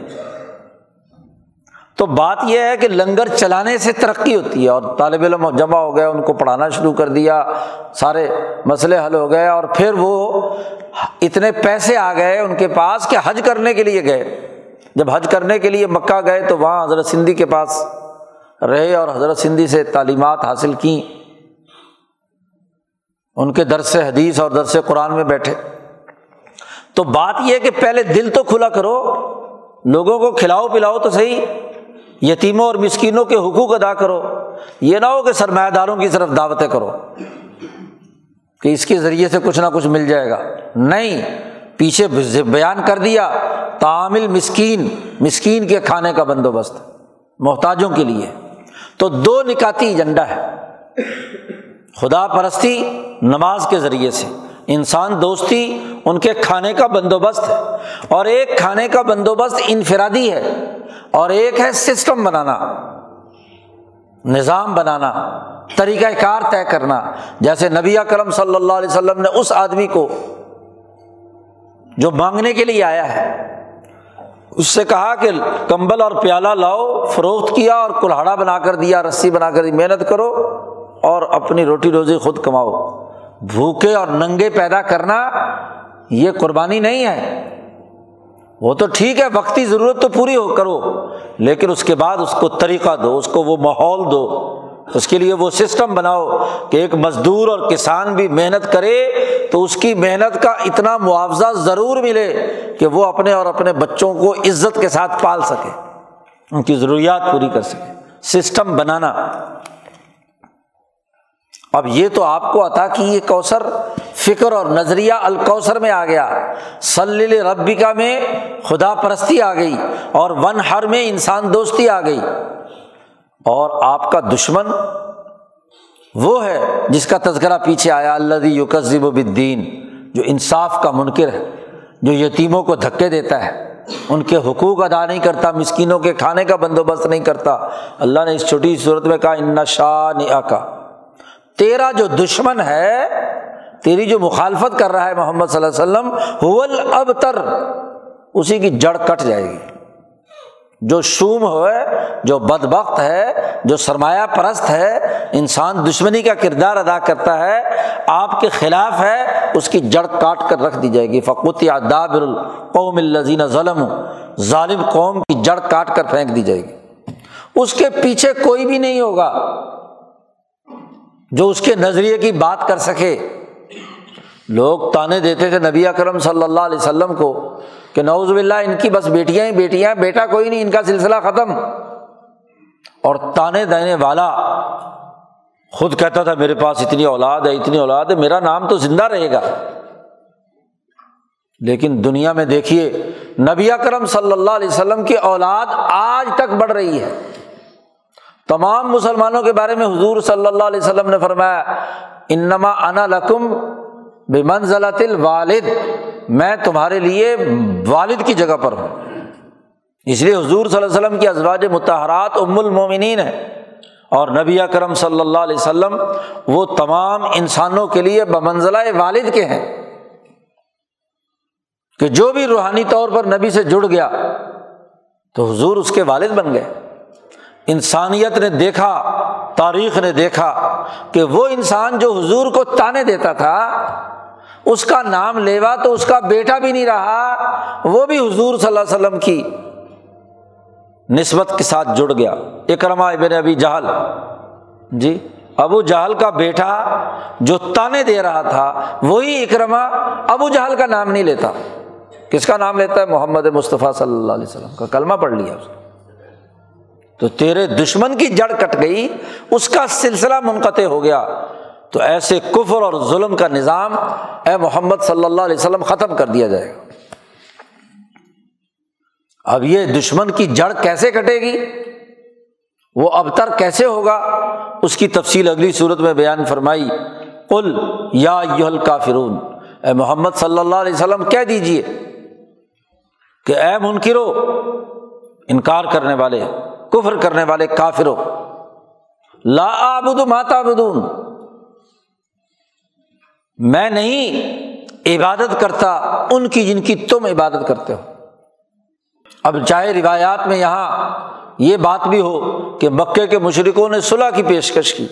تو بات یہ ہے کہ لنگر چلانے سے ترقی ہوتی ہے اور طالب علم جمع ہو گئے، ان کو پڑھانا شروع کر دیا، سارے مسئلے حل ہو گئے اور پھر وہ اتنے پیسے آ گئے ان کے پاس کہ حج کرنے کے لیے گئے۔ جب حج کرنے کے لیے مکہ گئے تو وہاں حضرت سندھی کے پاس رہے اور حضرت سندھی سے تعلیمات حاصل کیں۔ ان کے درس حدیث اور درس قرآن میں بیٹھے۔ تو بات یہ کہ پہلے دل تو کھلا کرو، لوگوں کو کھلاؤ پلاؤ تو صحیح یتیموں اور مسکینوں کے حقوق ادا کرو۔ یہ نہ ہو کہ سرمایہ داروں کی طرف دعوتیں کرو کہ اس کے ذریعے سے کچھ نہ کچھ مل جائے گا۔ نہیں، پیچھے بیان کر دیا، تعامل مسکین مسکین کے کھانے کا بندوبست محتاجوں کے لیے۔ تو دو نکاتی ایجنڈا ہے۔ خدا پرستی نماز کے ذریعے سے۔ انسان دوستی، ان کے کھانے کا بندوبست ہے۔ اور ایک کھانے کا بندوبست انفرادی ہے۔ اور ایک ہے سسٹم بنانا۔ نظام بنانا۔ طریقۂ کار طے کرنا۔ جیسے نبی کرم صلی اللہ علیہ وسلم نے اس آدمی کو جو مانگنے کے لیے آیا ہے، اس سے کہا کہ کمبل اور پیالہ لاؤ، فروخت کیا اور کلہاڑا بنا کر دیا، رسی بنا کر دی، محنت کرو اور اپنی روٹی روزی خود کماؤ۔ بھوکے اور ننگے پیدا کرنا یہ قربانی نہیں ہے۔ وہ تو ٹھیک ہے، وقتی ضرورت تو پوری ہو، کرو، لیکن اس کے بعد اس کو طریقہ دو، اس کو وہ ماحول دو۔ اس کے لیے وہ سسٹم بناؤ کہ ایک مزدور اور کسان بھی محنت کرے تو اس کی محنت کا اتنا معاوضہ ضرور ملے کہ وہ اپنے اور اپنے بچوں کو عزت کے ساتھ پال سکے۔ ان کی ضروریات پوری کر سکے۔ سسٹم بنانا۔ اب یہ تو آپ کو عطا کی یہ کوثر فکر اور نظریہ الکوثر میں آ گیا۔ سلیل ربیکا میں خدا پرستی آ گئی اور ون ہر میں انسان دوستی آ گئی۔ اور آپ کا دشمن وہ ہے جس کا تذکرہ پیچھے آیا اللہ یوکزب الدین جو انصاف کا منکر ہے، جو یتیموں کو دھکے دیتا ہے۔ ان کے حقوق ادا نہیں کرتا، مسکینوں کے کھانے کا بندوبست نہیں کرتا۔ اللہ نے اس چھوٹی صورت میں کہا، ان شاہ نیا کا تیرا جو دشمن ہے، تیری جو مخالفت کر رہا ہے محمد صلی اللہ علیہ وسلم اب تر اسی کی جڑ کٹ جائے گی۔ جو شوم ہوئے، جو بد بخت ہے، جو سرمایہ پرست ہے، انسان دشمنی کا کردار ادا کرتا ہے، آپ کے خلاف ہے، اس کی جڑ کاٹ کر رکھ دی جائے گی۔ فقوت دابر القوم الزین ظلم ظالم قوم کی جڑ کاٹ کر پھینک دی جائے گی۔ اس کے پیچھے کوئی بھی نہیں ہوگا۔ جو اس کے نظریے کی بات کر سکے۔ لوگ تانے دیتے تھے نبی اکرم صلی اللہ علیہ وسلم کو کہ نوز بلّہ ان کی بس بیٹیاں ہی بیٹیاں، بیٹا کوئی نہیں، ان کا سلسلہ ختم۔ اور تانے دینے والا خود کہتا تھا، میرے پاس اتنی اولاد ہے، اتنی اولاد ہے، میرا نام تو زندہ رہے گا۔ لیکن دنیا میں دیکھیے، نبی اکرم صلی اللہ علیہ وسلم کی اولاد آج تک بڑھ رہی ہے۔ تمام مسلمانوں کے بارے میں حضور صلی اللہ علیہ وسلم نے فرمایا، انما انا لکم بے منزلت الوالد، میں تمہارے لیے والد کی جگہ پر ہوں۔ اس لیے حضور صلی اللہ علیہ وسلم کی ازواج متحرات ام المومنین ہے اور نبی اکرم صلی اللہ علیہ وسلم وہ تمام انسانوں کے لیے بمنزلہ والد کے ہیں۔ کہ جو بھی روحانی طور پر نبی سے جڑ گیا، تو حضور اس کے والد بن گئے۔ انسانیت نے دیکھا، تاریخ نے دیکھا کہ وہ انسان جو حضور کو تانے دیتا تھا، اس کا نام لیوا تو اس کا بیٹا بھی نہیں رہا، وہ بھی حضور صلی اللہ علیہ وسلم کی نسبت کے ساتھ جڑ گیا۔ اکرما ابن ابھی جہل جی ابو جہل کا بیٹا جو تانے دے رہا تھا، وہی اکرما ابو جہل کا نام نہیں لیتا۔ کس کا نام لیتا ہے؟ محمد مصطفیٰ صلی اللہ علیہ وسلم کا، کلمہ پڑھ لیا اس نے۔ تو تیرے دشمن کی جڑ کٹ گئی، اس کا سلسلہ منقطع ہو گیا۔ تو ایسے کفر اور ظلم کا نظام اے محمد صلی اللہ علیہ وسلم ختم کر دیا جائے گا۔ اب یہ دشمن کی جڑ کیسے کٹے گی؟ وہ ابتر کیسے ہوگا؟ اس کی تفصیل اگلی صورت میں بیان فرمائی۔ کل یا کافرون اے محمد صلی اللہ علیہ وسلم کہہ دیجیے کہ اے منکرو، انکار کرنے والے کفر کرنے والے کافرو لا آبد ماتا بدون میں نہیں عبادت کرتا ان کی جن کی تم عبادت کرتے ہو۔ اب چاہے روایات میں یہاں یہ بات بھی ہو کہ مکے کے مشرقوں نے صلاح کی پیشکش کی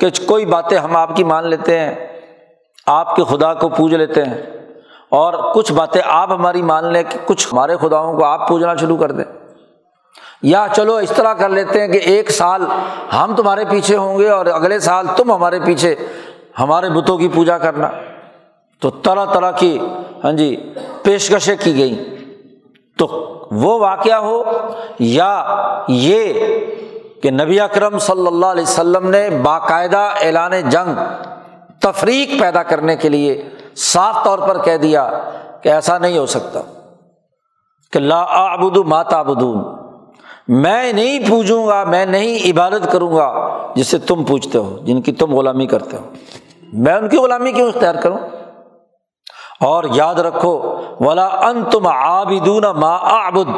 کہ کوئی باتیں ہم آپ کی مان لیتے ہیں، آپ کے خدا کو پوج لیتے ہیں اور کچھ باتیں آپ ہماری مان لیں کہ کچھ ہمارے خداؤں کو آپ پوجنا شروع کر دیں۔ یا چلو اس طرح کر لیتے ہیں کہ ایک سال ہم تمہارے پیچھے ہوں گے اور اگلے سال تم ہمارے پیچھے، ہمارے بتوں کی پوجا کرنا۔ تو طرح طرح کی ہاں جی پیشکشیں کی گئیں۔ تو وہ واقعہ ہو یا یہ کہ نبی اکرم صلی اللہ علیہ وسلم نے باقاعدہ اعلان جنگ تفریق پیدا کرنے کے لیے صاف طور پر کہہ دیا کہ ایسا نہیں ہو سکتا کہ لا آبد ماتا بدون میں نہیں پوجوں گا، میں نہیں عبادت کروں گا، جسے تم پوچھتے ہو، جن کی تم غلامی کرتے ہو۔ میں ان کی غلامی کیوں اختیار کروں؟ اور یاد رکھو، ولا ان تم آبدون ما آبد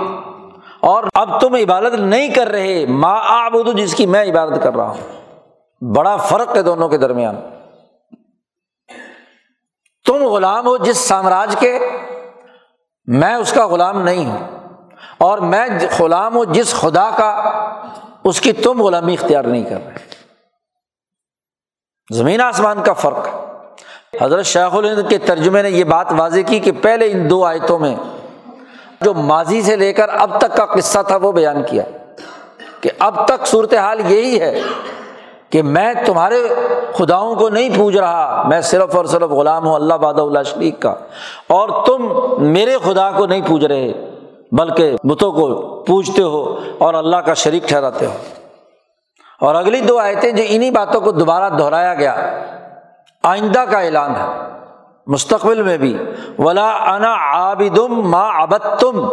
اور اب تم عبادت نہیں کر رہے، ما آبد جس کی میں عبادت کر رہا ہوں۔ بڑا فرق ہے دونوں کے درمیان۔ تم غلام ہو جس سامراج کے، میں اس کا غلام نہیں ہوں۔ اور میں غلام ہوں، جس خدا کا اس کی تم غلامی اختیار نہیں کر رہے۔ زمین آسمان کا فرق۔ حضرت شیخ الہند کے ترجمے نے یہ بات واضح کی کہ پہلے ان دو آیتوں میں جو ماضی سے لے کر اب تک کا قصہ تھا وہ بیان کیا کہ اب تک صورت حال یہی ہے کہ میں تمہارے خداؤں کو نہیں پوج رہا، میں صرف اور صرف غلام ہوں، اللہ باد اللہ شریک کا، اور تم میرے خدا کو نہیں پوج رہے۔ بلکہ بتوں کو پوجتے ہو اور اللہ کا شریک ٹھہراتے ہو۔ اور اگلی دو آیتیں جو انہیں باتوں کو دوبارہ دہرایا گیا، آئندہ کا اعلان ہے، مستقبل میں بھی۔ ولا انا عابدم ما ابد تم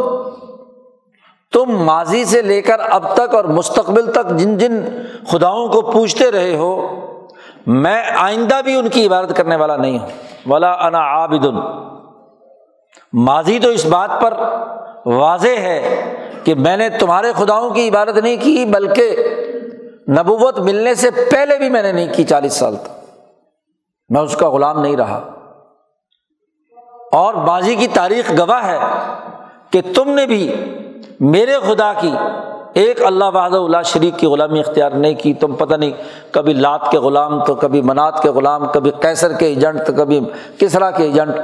تم ماضی سے لے کر اب تک اور مستقبل تک جن جن خداؤں کو پوچھتے رہے ہو، میں آئندہ بھی ان کی عبادت کرنے والا نہیں ہوں۔ ولا انا عابد۔ ماضی تو اس بات پر واضح ہے کہ میں نے تمہارے خداؤں کی عبادت نہیں کی، بلکہ نبوت ملنے سے پہلے بھی میں نے نہیں کی چالیس سال تک۔ میں اس کا غلام نہیں رہا۔ اور بازی کی تاریخ گواہ ہے کہ تم نے بھی میرے خدا کی ایک اللہ بہاد اللہ شریک کی غلامی اختیار نہیں کی۔ تم پتہ نہیں کبھی لات کے غلام تو کبھی منات کے غلام، کبھی کیسر کے ایجنٹ تو کبھی کسرا کے ایجنٹ۔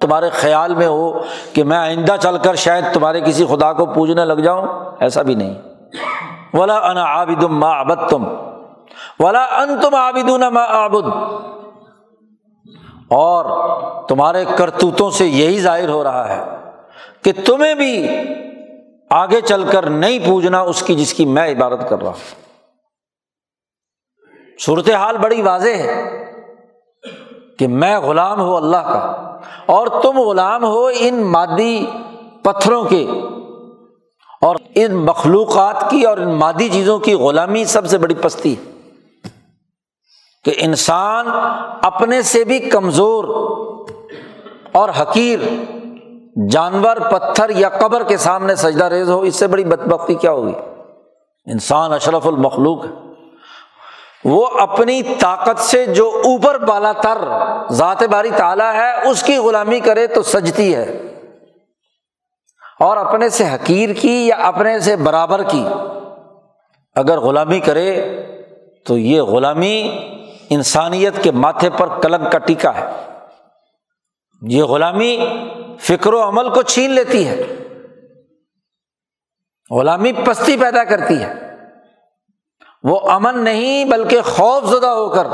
تمہارے خیال میں ہو کہ میں آئندہ چل کر شاید تمہارے کسی خدا کو پوجنے لگ جاؤں؟ ایسا بھی نہیں۔ ولا ان عابد ما آبد تم ولا ان تم عابد ما آبد اور تمہارے کرتوتوں سے یہی ظاہر ہو رہا ہے کہ تمہیں بھی آگے چل کر نہیں پوجنا اس کی جس کی میں عبادت کر رہا ہوں۔ صورت حال بڑی واضح ہے کہ میں غلام ہوں اللہ کا۔ اور تم غلام ہو ان مادی پتھروں کے اور ان مخلوقات کی اور ان مادی چیزوں کی غلامی سب سے بڑی پستی ہے۔ کہ انسان اپنے سے بھی کمزور اور حقیر، جانور، پتھر یا قبر کے سامنے سجدہ ریز ہو، اس سے بڑی بدبختی کیا ہوگی؟ انسان اشرف المخلوق ہے۔ وہ اپنی طاقت سے جو اوپر بالا تر ذات باری تالا ہے، اس کی غلامی کرے تو سجتی ہے۔ اور اپنے سے حقیر کی یا اپنے سے برابر کی۔ اگر غلامی کرے تو یہ غلامی انسانیت کے ماتھے پر کلنگ کا ٹیکا ہے۔ یہ غلامی فکر و عمل کو چھین لیتی ہے۔ غلامی پستی پیدا کرتی ہے۔ وہ امن نہیں بلکہ خوف زدہ ہو کر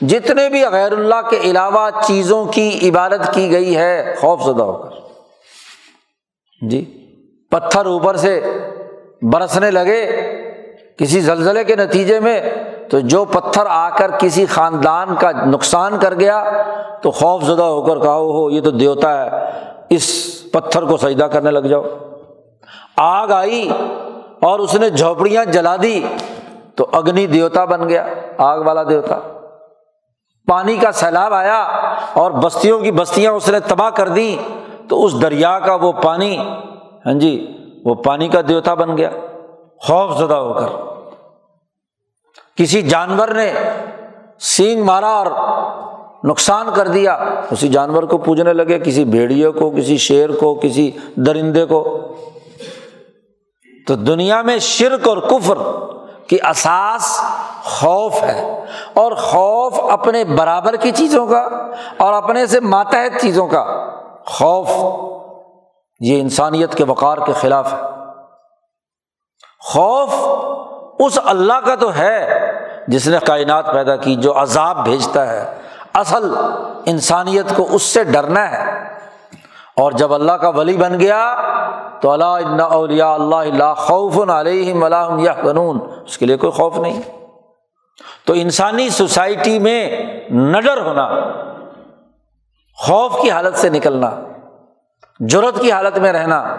جتنے بھی غیر اللہ کے علاوہ چیزوں کی عبادت کی گئی ہے، خوف زدہ ہو کر۔ جی پتھر اوپر سے برسنے لگے کسی زلزلے کے نتیجے میں، تو جو پتھر آ کر کسی خاندان کا نقصان کر گیا، تو خوف زدہ ہو کر کہا ہو یہ تو دیوتا ہے، اس پتھر کو سجدہ کرنے لگ جاؤ۔ آگ آئی اور اس نے جھوپڑیاں جلا دی۔ تو اگنی دیوتا بن گیا، آگ والا دیوتا۔ پانی کا سیلاب آیا اور بستیوں کی بستیاں اس نے تباہ کر دی تو اس دریا کا وہ پانی ہاں جی وہ پانی کا دیوتا بن گیا۔ خوف زدہ ہو کر۔ کسی جانور نے سینگ مارا اور نقصان کر دیا۔ اسی جانور کو پوجنے لگے، کسی بھیڑیے کو، کسی شیر کو، کسی درندے کو۔ تو دنیا میں شرک اور کفر کی اساس خوف ہے۔ اور خوف اپنے برابر کی چیزوں کا اور اپنے سے ماتحت چیزوں کا خوف، یہ انسانیت کے وقار کے خلاف ہے۔ خوف اس اللہ کا تو ہے جس نے کائنات پیدا کی جو عذاب بھیجتا ہے۔ اصل انسانیت کو اس سے ڈرنا ہے۔ اور جب اللہ کا ولی بن گیا تو اللہ اولیا اللہ اللہ خوف علیہم اللہ یا قانون اس کے لیے کوئی خوف نہیں۔ تو انسانی سوسائٹی میں نڈر ہونا، خوف کی حالت سے نکلنا جرت کی حالت میں رہنا،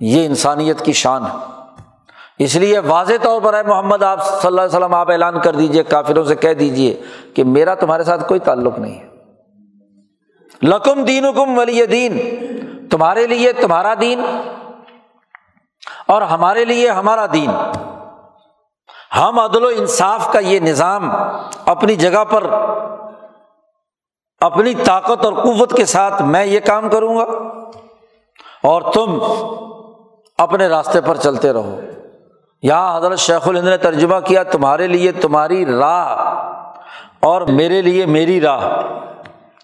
یہ انسانیت کی شان ہے۔ اس لیے واضح طور پر ہے محمد، آپ صلی اللہ علیہ وسلم، آپ اعلان کر دیجیے کافروں سے کہہ دیجیے کہ میرا تمہارے ساتھ کوئی تعلق نہیں۔ ہے لکم دین حکم ولی دین۔ تمہارے لیے تمہارا دین اور ہمارے لیے ہمارا دین۔ ہم عدل و انصاف کا یہ نظام اپنی جگہ پر اپنی طاقت اور قوت کے ساتھ میں یہ کام کروں گا اور تم اپنے راستے پر چلتے رہو۔ یہاں حضرت شیخ الہند نے ترجمہ کیا، تمہارے لیے تمہاری راہ اور میرے لیے میری راہ۔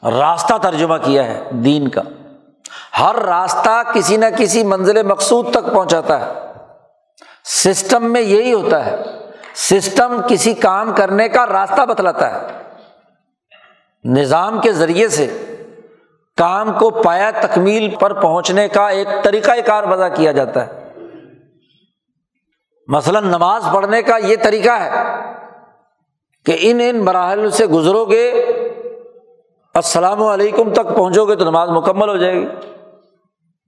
راستہ ترجمہ کیا ہے دین کا۔ ہر راستہ کسی نہ کسی منزل مقصود تک پہنچاتا ہے۔ سسٹم میں یہی ہوتا ہے۔ سسٹم کسی کام کرنے کا راستہ بتلاتا ہے۔ نظام کے ذریعے سے کام کو پایا تکمیل پر پہنچنے کا ایک طریقۂ کار وضع کیا جاتا ہے۔ مثلاً نماز پڑھنے کا یہ طریقہ ہے کہ ان ان مراحل سے گزرو گے السلام علیکم تک پہنچو گے تو نماز مکمل ہو جائے گی۔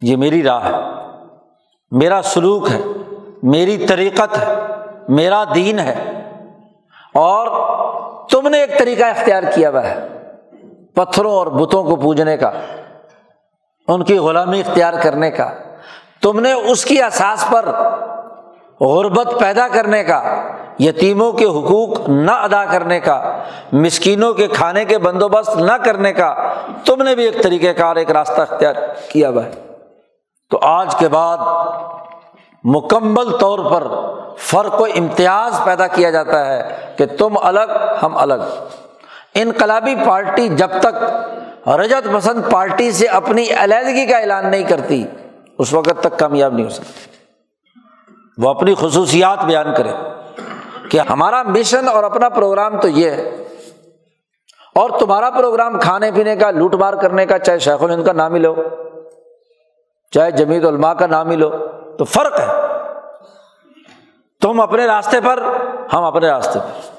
یہ میری راہ ہے۔ میرا سلوک ہے۔ میری طریقت ہے۔ میرا دین ہے۔ اور تم نے ایک طریقہ اختیار کیا ہوا ہے۔ پتھروں اور بتوں کو پوجنے کا، ان کی غلامی اختیار کرنے کا۔ تم نے اس کی احساس پر غربت پیدا کرنے کا۔ یتیموں کے حقوق نہ ادا کرنے کا، مسکینوں کے کھانے کے بندوبست نہ کرنے کا، تم نے بھی ایک طریقہ کار، ایک راستہ اختیار کیا ہوا ہے۔ تو آج کے بعد مکمل طور پر فرق و امتیاز پیدا کیا جاتا ہے کہ تم الگ، ہم الگ۔ انقلابی پارٹی جب تک رجت پسند پارٹی سے اپنی علیحدگی کا اعلان نہیں کرتی، اس وقت تک کامیاب نہیں ہو سکتی۔ وہ اپنی خصوصیات بیان کرے۔ کہ ہمارا مشن اور اپنا پروگرام تو یہ ہے۔ اور تمہارا پروگرام کھانے پینے کا، لوٹ مار کرنے کا، چاہے شیخ الہند کا نام ہی لو، چاہے جمیت علماء کا نام ہی لو، تو فرق ہے۔ تم اپنے راستے پر، ہم اپنے راستے پر۔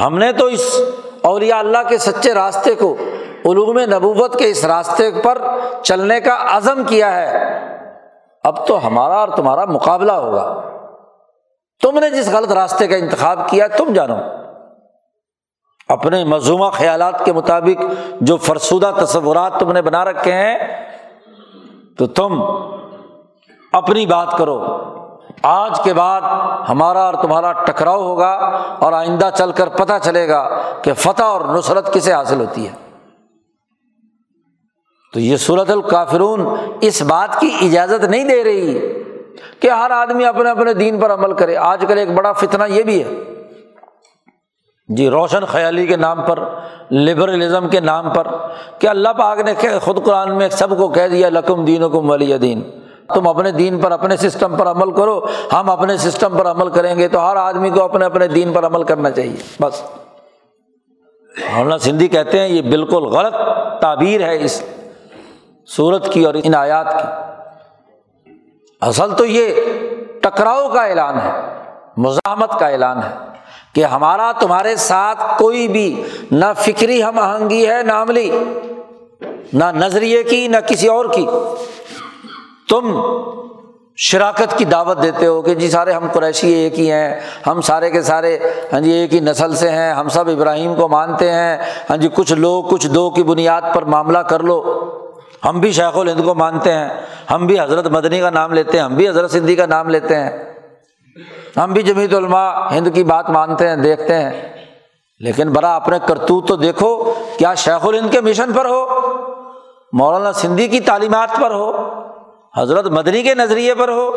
ہم نے تو اس اولیاء اللہ کے سچے راستے کو، علوم نبوت کے اس راستے پر چلنے کا عزم کیا ہے۔ اب تو ہمارا اور تمہارا مقابلہ ہوگا۔ تم نے جس غلط راستے کا انتخاب کیا، تم جانو۔ اپنے مضموعہ خیالات کے مطابق جو فرسودہ تصورات تم نے بنا رکھے ہیں، تو تم اپنی بات کرو۔ آج کے بعد ہمارا اور تمہارا ٹکراؤ ہوگا اور آئندہ چل کر پتہ چلے گا کہ فتح اور نصرت کسے حاصل ہوتی ہے۔ تو یہ صورت الکافرون اس بات کی اجازت نہیں دے رہی۔ کہ ہر آدمی اپنے اپنے دین پر عمل کرے۔ آج کل ایک بڑا فتنہ یہ بھی ہے۔ جی روشن خیالی کے نام پر، لبرلزم کے نام پر، کہ اللہ پاک نے خود قرآن میں سب کو کہہ دیا، لکم دین کم ولی دین۔ تم اپنے دین پر، اپنے سسٹم پر عمل کرو۔ ہم اپنے سسٹم پر عمل کریں گے تو ہر آدمی کو اپنے اپنے دین پر عمل کرنا چاہیے۔ بس۔ مولانا سندھی کہتے ہیں، یہ بالکل غلط تعبیر ہے اس صورت کی اور ان آیات کی۔ اصل تو یہ ٹکراؤ کا اعلان ہے، مزاحمت کا اعلان ہے کہ ہمارا تمہارے ساتھ کوئی بھی نہ فکری ہم آہنگی ہے، نہ عملی، نہ نظریے کی، نہ کسی اور کی۔ تم شراکت کی دعوت دیتے ہو کہ جی سارے ہم قریشی ایک ہی ہیں، ہم سارے کے سارے ہاں جی ایک ہی نسل سے ہیں، ہم سب ابراہیم کو مانتے ہیں۔ ہاں جی کچھ لوگ، کچھ دو کی بنیاد پر معاملہ کر لو۔ ہم بھی شیخ الہند کو مانتے ہیں، ہم بھی حضرت مدنی کا نام لیتے ہیں، ہم بھی حضرت سندھی کا نام لیتے ہیں۔ ہم بھی جمیت علماء ہند کی بات مانتے ہیں، دیکھتے ہیں۔ لیکن برا اپنے کرتوت تو دیکھو، کیا شیخ الہند کے مشن پر ہو؟ مولانا سندھی کی تعلیمات پر ہو؟ حضرت مدنی کے نظریے پر ہو؟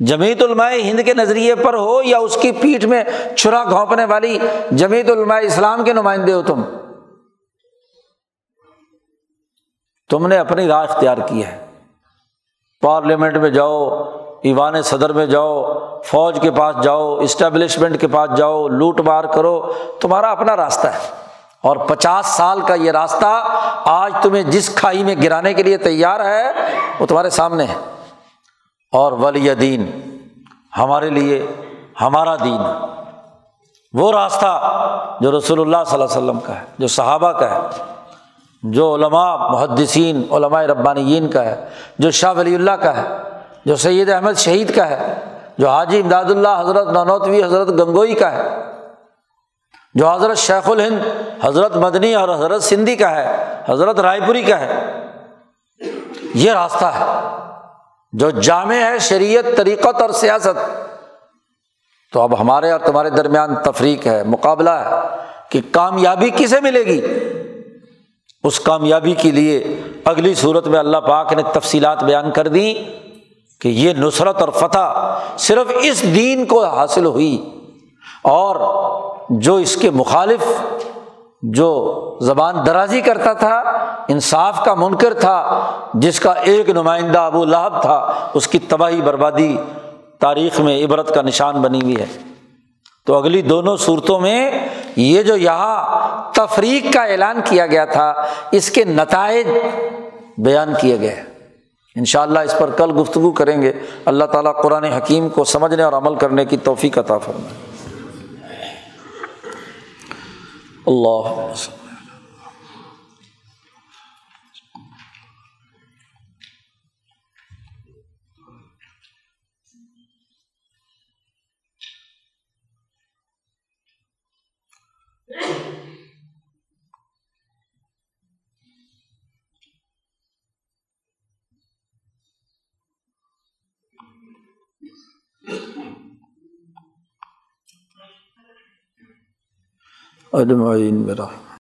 جمیت علماء ہند کے نظریے پر ہو یا اس کی پیٹھ میں چھرا گھونپنے والی جمیت علماء اسلام کے نمائندے ہو تم؟ تم نے اپنی راہ اختیار کی ہے۔ پارلیمنٹ میں جاؤ، ایوان صدر میں جاؤ، فوج کے پاس جاؤ، اسٹیبلشمنٹ کے پاس جاؤ، لوٹ مار کرو۔ تمہارا اپنا راستہ ہے۔ اور پچاس سال کا یہ راستہ آج تمہیں جس کھائی میں گرانے کے لیے تیار ہے، وہ تمہارے سامنے ہے۔ اور ولی دین ہمارے لیے ہمارا دین وہ راستہ جو رسول اللہ صلی اللہ علیہ وسلم کا ہے، جو صحابہ کا ہے۔ جو علماء محدثین علماء ربانیین کا ہے، جو شاہ ولی اللہ کا ہے، جو سید احمد شہید کا ہے، جو حاجی امداد اللہ حضرت نونوتوی حضرت گنگوئی کا ہے، جو حضرت شیخ الہند حضرت مدنی اور حضرت سندھی کا ہے، حضرت رائے پوری کا ہے، یہ راستہ ہے۔ جو جامع ہے شریعت، طریقت اور سیاست، تو اب ہمارے اور تمہارے درمیان تفریق ہے، مقابلہ ہے کہ کامیابی کسے ملے گی؟ اس کامیابی کے لیے اگلی صورت میں اللہ پاک نے تفصیلات بیان کر دی کہ یہ نصرت اور فتح صرف اس دین کو حاصل ہوئی اور جو اس کے مخالف جو زبان درازی کرتا تھا، انصاف کا منکر تھا، جس کا ایک نمائندہ ابو لہب تھا، اس کی تباہی بربادی تاریخ میں عبرت کا نشان بنی ہوئی ہے۔ تو اگلی دونوں صورتوں میں یہ جو یہاں تفریق کا اعلان کیا گیا تھا، اس کے نتائج بیان کیے گئے۔ ان شاء اللہ اس پر کل گفتگو کریں گے۔ اللہ تعالیٰ قرآن حکیم کو سمجھنے اور عمل کرنے کی توفیق عطا فرمائے۔ اللہ اجمعین میرا